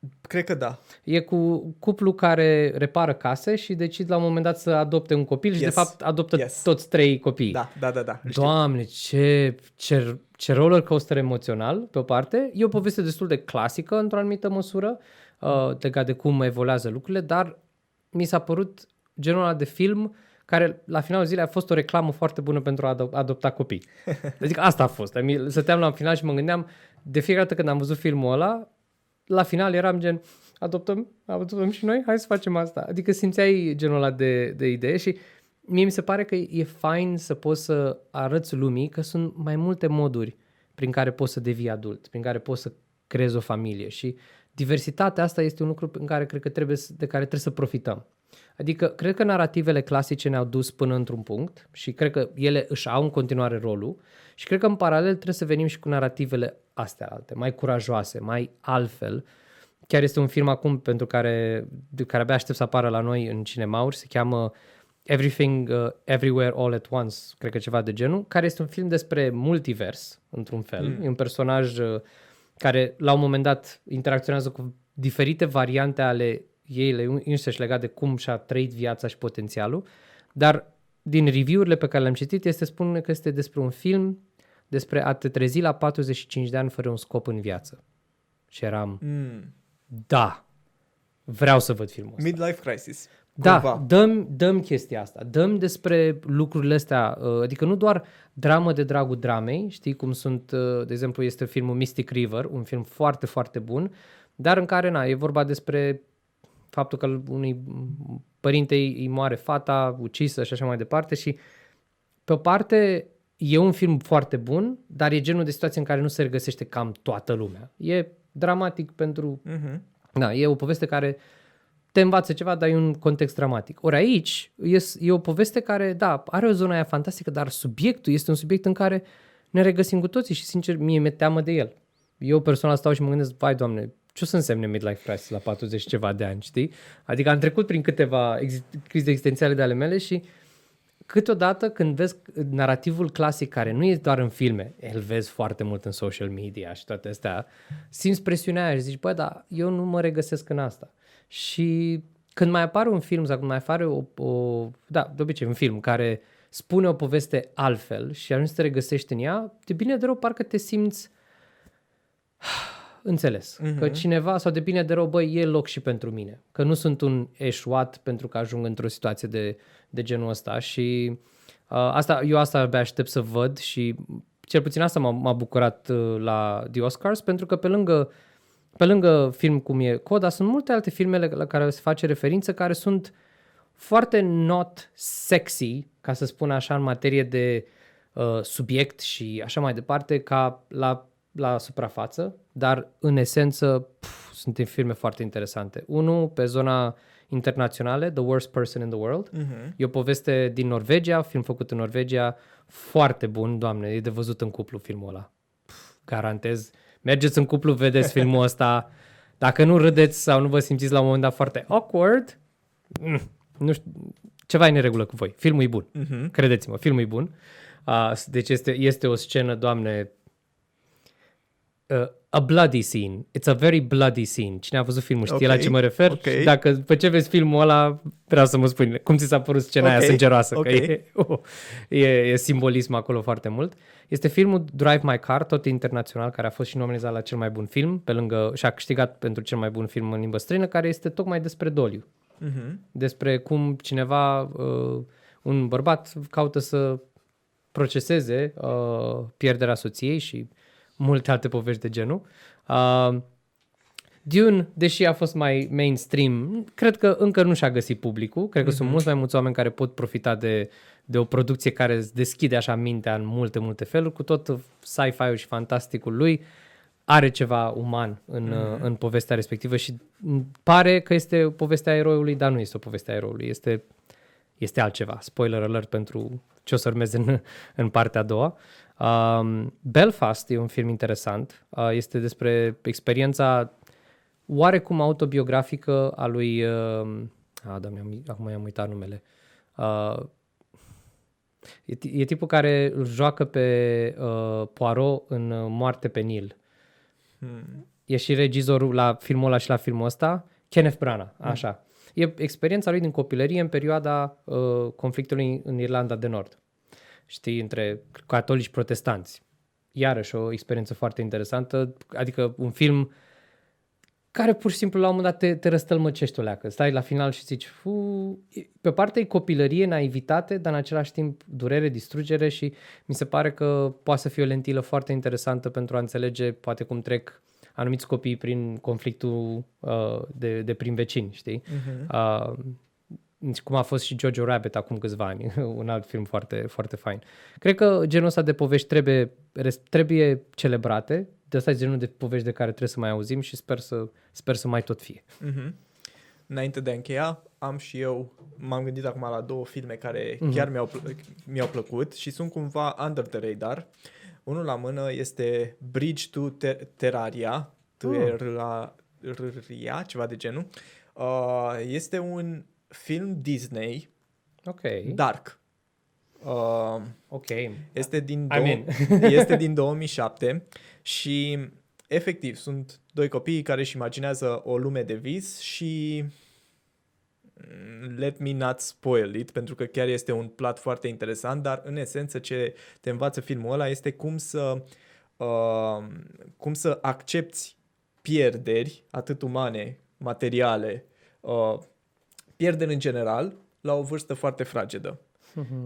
Mm, Cred că da. E cu cuplu care repară case și decid la un moment dat să adopte un copil și Yes. de fapt adoptă Yes. toți trei copii. Da, da, da, da. îl știu. Doamne, ce, ce, ce roller coaster emoțional, pe o parte. E o poveste destul de clasică, într-o anumită măsură, uh, legat de cum evoluează lucrurile, dar mi s-a părut genul ăla de film care la finalul zilei a fost o reclamă foarte bună pentru a ado- adopta copii. Adică asta a fost. Mi- Stăteam la final și mă gândeam, de fiecare dată când am văzut filmul ăla, la final eram gen, adoptăm, adoptăm și noi, hai să facem asta. Adică simțeai genul ăla de, de idee și mie mi se pare că e fain să poți să arăți lumii că sunt mai multe moduri prin care poți să devii adult, prin care poți să creezi o familie și diversitatea asta este un lucru în care cred că trebuie, să- de care trebuie să profităm. Adică, cred că narativele clasice ne-au dus până într-un punct și cred că ele își au în continuare rolul și cred că în paralel trebuie să venim și cu narativele astea alte, mai curajoase, mai altfel. Chiar este un film acum pentru care, de care abia aștept să apară la noi în cinemauri, se cheamă Everything uh, Everywhere All at Once, cred că ceva de genul, care este un film despre multivers, într-un fel. Mm. E un personaj uh, care la un moment dat interacționează cu diferite variante ale ei însăși legat de cum și-a trăit viața și potențialul, dar din review-urile pe care le-am citit este spune că este despre un film despre a te trezi la 45 de ani fără un scop în viață. Și eram, Mm. da, vreau să văd filmul ăsta. Midlife crisis. Da, Cumva. dăm, dăm chestia asta. Dăm despre lucrurile astea, uh, adică nu doar dramă de dragul dramei, știi cum sunt, uh, de exemplu, este filmul Mystic River, un film foarte, foarte bun, dar în care, na, e vorba despre faptul că unui părinte îi îi moare fata, ucisă și așa mai departe și pe o parte e un film foarte bun, dar e genul de situație în care nu se regăsește cam toată lumea. E dramatic pentru Mhm. da, e o poveste care te învață ceva, dar e un context dramatic. Ori aici e, e o poveste care, da, are o zonă aia fantastică, dar subiectul este un subiect în care ne regăsim cu toții și, sincer, mie mi-e teamă de el. Eu personal stau și mă gândesc, vai, doamne, ce o să însemne midlife crisis la 40 și ceva de ani, știi? Adică am trecut prin câteva ex- crize existențiale de ale mele și câteodată când vezi narativul clasic care nu e doar în filme, îl vezi foarte mult în social media și toate astea, simți presiunea aia și zici, bă, dar eu nu mă regăsesc în asta. Și când mai apare un film sau când mai apare o, o da, de obicei un film care spune o poveste altfel și ajungi să te regăsești în ea, de bine de rău parcă te simți înțeles. Uh-huh. Că cineva, sau de bine de rău, băi, e loc și pentru mine. Că nu sunt un eșuat pentru că ajung într-o situație de, de genul ăsta și uh, asta, eu asta abia aștept să văd și cel puțin asta m-a, m-a bucurat uh, la The Oscars pentru că pe lângă, pe lângă film cum e Coda, sunt multe alte filme la care se face referință care sunt foarte not sexy, ca să spun așa, în materie de uh, subiect și așa mai departe, ca la la suprafață, dar în esență pf, sunt filme foarte interesante. Unul pe zona internaționale, The Worst Person in the World. Mhm. E o poveste din Norvegia, film făcut în Norvegia, foarte bun, doamne, e de văzut în cuplu filmul ăla. Pf, garantez. Mergeți în cuplu, vedeți filmul ăsta. Dacă nu râdeți sau nu vă simțiți la un moment dat foarte awkward, mm, nu știu, ceva e în neregulă cu voi. Filmul e bun. Mhm. Credeți-mă, filmul e bun. Uh, deci este, este o scenă, doamne, uh, a bloody scene. It's a very bloody scene. Cine a văzut filmul știe Ok, la ce mă refer. ok. Și dacă după ce vezi filmul ăla, vreau să mă spui cum ți s-a părut scena aia Ok, sângeroasă. ok. Că e, oh, e, e simbolism acolo foarte mult. Este filmul Drive My Car, tot internațional, care a fost și nominalizat la cel mai bun film, pe lângă, și a câștigat pentru cel mai bun film în limbă străină, care este tocmai despre doliu Mhm. despre cum cineva, uh, un bărbat caută să proceseze uh, pierderea soției și multe alte povești de genul. Uh, Dune, deși a fost mai mainstream, cred că încă nu și-a găsit publicul. Cred că sunt mulți mai mulți oameni care pot profita de, de o producție care îți deschide așa mintea în multe, multe feluri, cu tot sci-fi-ul și fantasticul lui. Are ceva uman în, mm-hmm. în povestea respectivă și m, pare că este povestea eroului, dar nu este o poveste a eroului. Este, este altceva. Spoiler alert pentru ce o să urmeze în, în partea a doua. Um, Belfast e un film interesant. Uh, este despre experiența oarecum autobiografică a lui... Uh, a, doamne, am, acum i-am uitat numele. Uh, e, ti- e tipul care îl joacă pe uh, Poirot în uh, Moarte pe Nil. Hmm. E și regizorul la filmul ăla și la filmul ăsta, Kenneth Branagh, așa. E experiența lui din copilărie în perioada uh, conflictului în Irlanda de Nord. Știi, între catolici și protestanți. Iarăși o experiență foarte interesantă, adică un film care pur și simplu la un moment dat te, te răstălmăcești o leacă. Stai la final și zici, fu, pe parte e copilărie, naivitate, dar în același timp durere, distrugere și mi se pare că poate să fie o lentilă foarte interesantă pentru a înțelege poate cum trec anumiți copii prin conflictul uh, de, de prin vecini, știi? Mhm. Uh, nici cum a fost și Jojo Rabbit acum câțiva ani, un alt film foarte, foarte fain. Cred că genul ăsta de povești trebuie, res- trebuie celebrate, de asta e genul de povești de care trebuie să mai auzim și sper să, sper să mai tot fie. Mhm. Înainte de a încheia, am și eu, m-am gândit acum la două filme care Mhm. chiar mi-au, plă- mi-au plăcut și sunt cumva under the radar. Unul la mână este Bridge to Ter- Terraria, Terraria, ceva de genul. Uh, este un film Disney Ok, dark. Uh, ok. este din, I două, mean. este din 2007 și efectiv sunt doi copii care își imaginează o lume de vis și mm, let me not spoil it, pentru că chiar este un plat foarte interesant, dar în esență ce te învață filmul ăla este cum să, uh, cum să accepti pierderi, atât umane, materiale, uh, pierderi în general, la o vârstă foarte fragedă.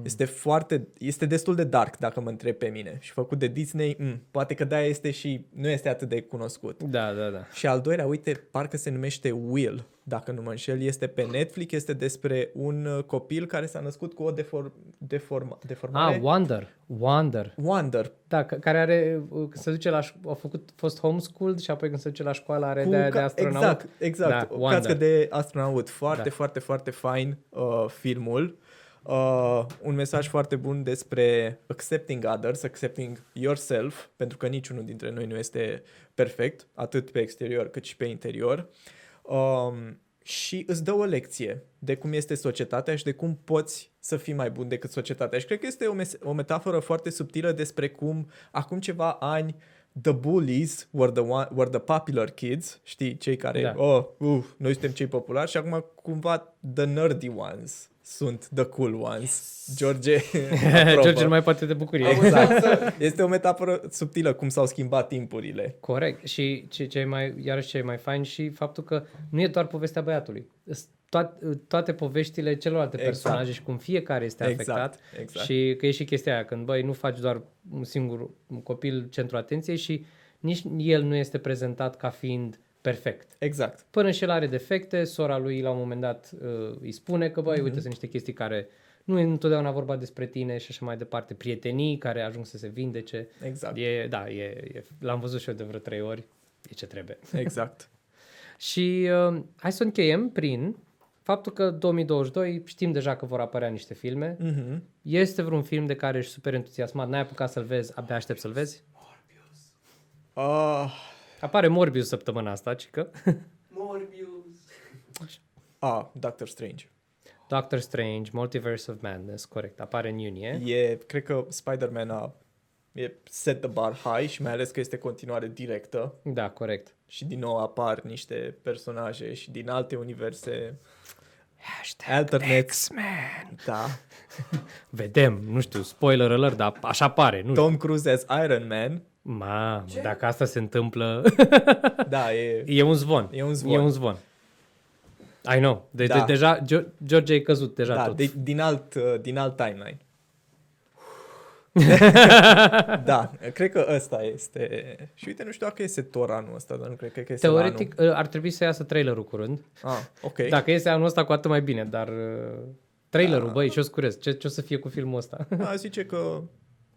Este foarte, este destul de dark dacă mă întreb pe mine și făcut de Disney, m, poate că de-aia este și nu este atât de cunoscut. Da, da, da. Și al doilea, uite, parcă se numește Will, dacă nu mă înșel, este pe Netflix, este despre un uh, copil care s-a născut cu o deform, deform, deformare. Ah, Wonder. Wonder. Wonder. Da, c- care are, uh, când se duce la, ș- a făcut, fost homeschooled și apoi când se duce la școală are de, de ca- astronaut. Exact, exact. Da, o Wonder. cască de astronaut. Foarte, Da. foarte, foarte fain uh, filmul. Uh, un mesaj foarte bun despre accepting others, accepting yourself, pentru că niciunul dintre noi nu este perfect, atât pe exterior cât și pe interior. Um, și îți dă o lecție de cum este societatea și de cum poți să fii mai bun decât societatea. Și cred că este o, mes- o metaforă foarte subtilă despre cum acum ceva ani the bullies were the, one, were the popular kids, știi, cei care, Da. oh, uh, noi suntem cei populari și acum cumva the nerdy ones sunt the cool ones. George, aprobă. George nu mai poate de bucurie. Exact. Este o metaforă subtilă cum s-au schimbat timpurile. Corect. Și ce, ce e mai, iarăși ce e mai fain și faptul că nu e doar povestea băiatului. Îs Toate, toate poveștile celorlalte Exact. personaje și cum fiecare este Exact, afectat. exact. Și că e și chestia aia, când băi, nu faci doar un singur un copil centru atenției și nici el nu este prezentat ca fiind perfect. Exact. Până și el are defecte, sora lui la un moment dat uh, îi spune că, băi, Mhm. uite, sunt niște chestii care nu e întotdeauna vorba despre tine și așa mai departe. Prietenii care ajung să se vindece. Exact. E, da, e, e, l-am văzut și eu de vreo trei ori. E ce trebuie. Exact. Și uh, hai să încheiem prin faptul că 2022 știm deja că vor apărea niște filme. Mhm. Este vreun film de care ești super entuziasmat, n-ai apucat să-l vezi, abia aștept să-l vezi? Ah, Apare Morbius săptămâna asta, cică. Morbius. ah, Doctor Strange. Doctor Strange, Multiverse of Madness, corect, apare în iunie. E, cred că Spider-Man a e set the bar high și mai ales că este continuare directă Da, corect. și din nou apar niște personaje și din alte universe Hashtag alternate. X-Men. Da. Vedem, nu știu, spoiler alert, dar așa pare, nu știu. Tom Cruise as Iron Man. Mamă, dacă asta se întâmplă, Da, e e un zvon. E un zvon. E un zvon. I know. De, Da. de, deja, Gio- George e căzut deja da, tot. de, din alt uh, din alt timeline. da, cred că ăsta este. Și uite, nu știu dacă este Thor anul ăsta, dar nu cred, cred că este la Teoretic uh, ar trebui să iasă trailerul curând. Anul. Ah, ok. Dacă iese anul ăsta, cu atât mai bine, dar uh, trailerul, Da. băi, ce-o scurez? Ce, ce o să fie cu filmul ăsta? A zice că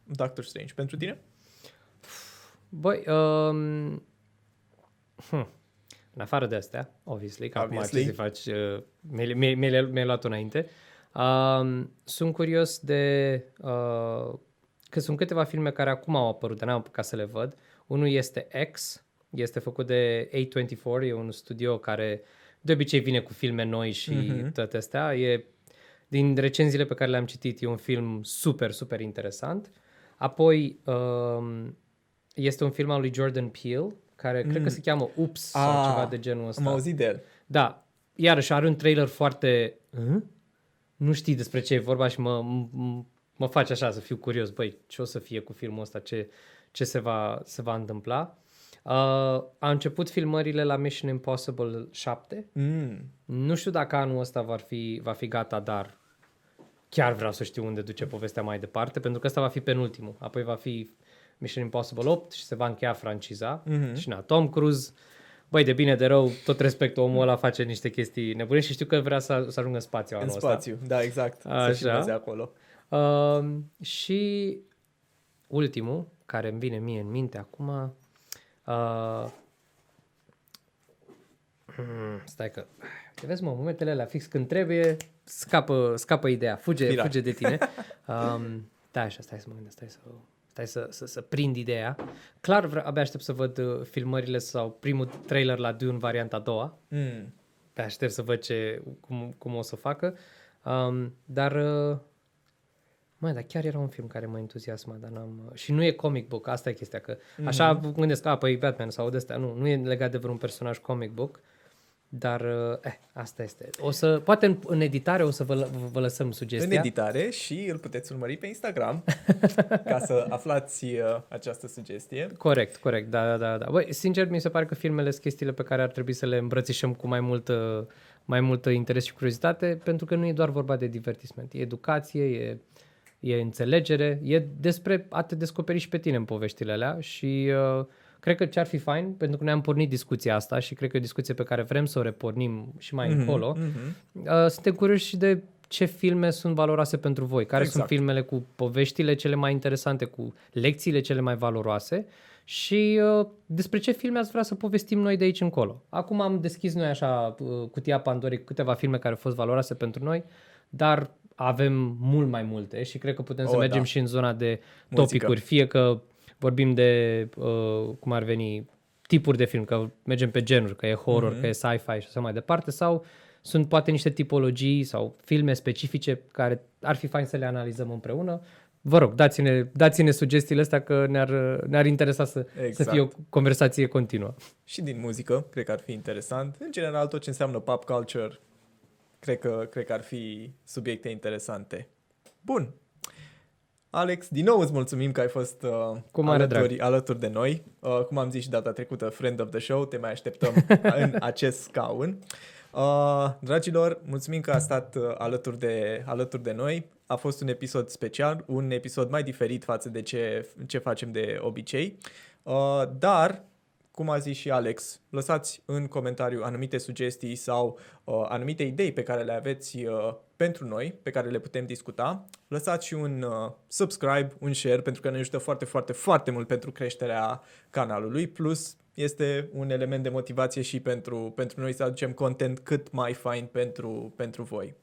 Doctor Strange. Pentru tine? Băi, um, hm, în afară de astea, obviously, că acum Obviously. ce să faci, uh, mi-ai, mi-ai, mi-ai, mi-ai luat înainte, um, sunt curios de, uh, că sunt câteva filme care acum au apărut, dar n-am apucat să le văd. Unul este X, este făcut de A24, e un studio care de obicei vine cu filme noi și Mhm. mm-hmm. toate astea. E, din recenziile pe care le-am citit, e un film super, super interesant. Apoi, um, este un film al lui Jordan Peele, care mm. cred că se cheamă Ups sau Ah, ceva de genul ăsta. Am auzit de el. Da, iarăși are un trailer foarte... Hă? Nu știi despre ce e vorba și mă, m- mă face așa să fiu curios. Băi, ce o să fie cu filmul ăsta? Ce, ce se, va, se va întâmpla? Uh, a început filmările la Mission Impossible 7. Mm. Nu știu dacă anul ăsta va fi, va fi gata, dar chiar vreau să știu unde duce povestea mai departe, pentru că ăsta va fi penultimul. Apoi va fi Mission Impossible 8 și se va încheia franciza. Mhm. Și na, Tom Cruise, băi, de bine, de rău, tot respectul, omul ăla face niște chestii nebune și știu că vrea să, să ajungă în spațiu În anul spațiu, da, exact. Să Așa. filmeze acolo. ăsta. Uh, și ultimul, care îmi vine mie în minte acum, uh, hmm, stai că, te vezi mă, momentele alea fix când trebuie, scapă, scapă ideea, fuge, Spiral. fuge de tine. Um, da, așa, stai să mă gândesc, stai să, stai să, să, să prind ideea. Clar, vre- abia aștept să văd uh, filmările sau primul trailer la Dune varianta a doua. Mm. Pe aștept să văd ce, cum, cum o să facă. Um, dar, uh, mai, dar chiar era un film care mă entuziasma, dar n-am... Uh, și nu e comic book, asta e chestia, că așa mă gândesc, a, păi Batman sau de astea, nu, nu e legat de vreun personaj comic book, Dar, uh, eh, asta este. O să, poate în, în editare o să vă, lă- vă lăsăm sugestia. În editare și îl puteți urmări pe Instagram ca să aflați uh, această sugestie. Corect, corect, da, da, da, da. Băi, sincer, mi se pare că filmele sunt chestiile pe care ar trebui să le îmbrățișăm cu mai multă, mai multă interes și curiozitate, pentru că nu e doar vorba de divertisment, e educație, e, e înțelegere, e despre a te descoperi și pe tine în poveștile alea și uh, cred că ce-ar fi fain, pentru că ne-am pornit discuția asta și cred că e o discuție pe care vrem să o repornim și mai mm-hmm, încolo, mhm. uh, suntem curioși și de ce filme sunt valoroase pentru voi, care Exact. sunt filmele cu poveștile cele mai interesante, cu lecțiile cele mai valoroase și uh, despre ce filme ați vrea să povestim noi de aici încolo. Acum am deschis noi așa uh, cutia Pandorei cu câteva filme care au fost valoroase pentru noi, dar avem mult mai multe și cred că putem să Oh, mergem da. și în zona de Muzică. topicuri, fie că vorbim de, uh, cum ar veni, tipuri de film, că mergem pe genuri, că e horror, Mhm. mm-hmm. că e sci-fi și așa mai departe, sau sunt poate niște tipologii sau filme specifice care ar fi fain să le analizăm împreună. Vă rog, dați-ne, dați-ne sugestiile astea că ne-ar, ne-ar interesa să, exact. să Exact. fie o conversație continuă. Și din muzică, cred că ar fi interesant. În general, tot ce înseamnă pop culture, cred că, cred că ar fi subiecte interesante. Bun. Alex, din nou îți mulțumim că ai fost uh, Cu mare alături, alături de noi. Uh, cum am zis și data trecută, friend of the show, te mai așteptăm în acest scaun. Uh, dragilor, mulțumim că a stat uh, alături de, alături de noi. A fost un episod special, un episod mai diferit față de ce, ce facem de obicei. Uh, dar, cum a zis și Alex, lăsați în comentariu anumite sugestii sau uh, anumite idei pe care le aveți uh, pentru noi, pe care le putem discuta. Lăsați și un uh, subscribe, un share, pentru că ne ajută foarte, foarte, foarte mult pentru creșterea canalului. Plus, este un element de motivație și pentru, pentru noi să aducem content cât mai fain pentru, pentru voi.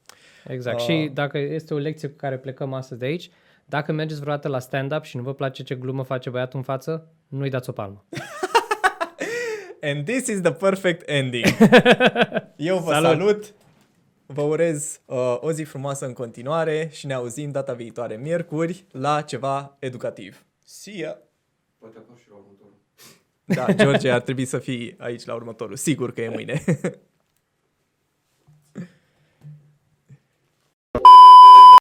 Exact. Ah. Și dacă este o lecție cu care plecăm astăzi de aici, dacă mergeți vreodată la stand-up și nu vă place ce glumă face băiatul în față, nu-i dați o palmă. And this is the perfect ending. Eu vă Salut! salut, salut vă urez uh, o zi frumoasă în continuare și ne auzim data viitoare, miercuri, la ceva educativ. See ya! Poate apar și la următorul. Da, George ar trebui să fii aici la următorul. Sigur că e mâine.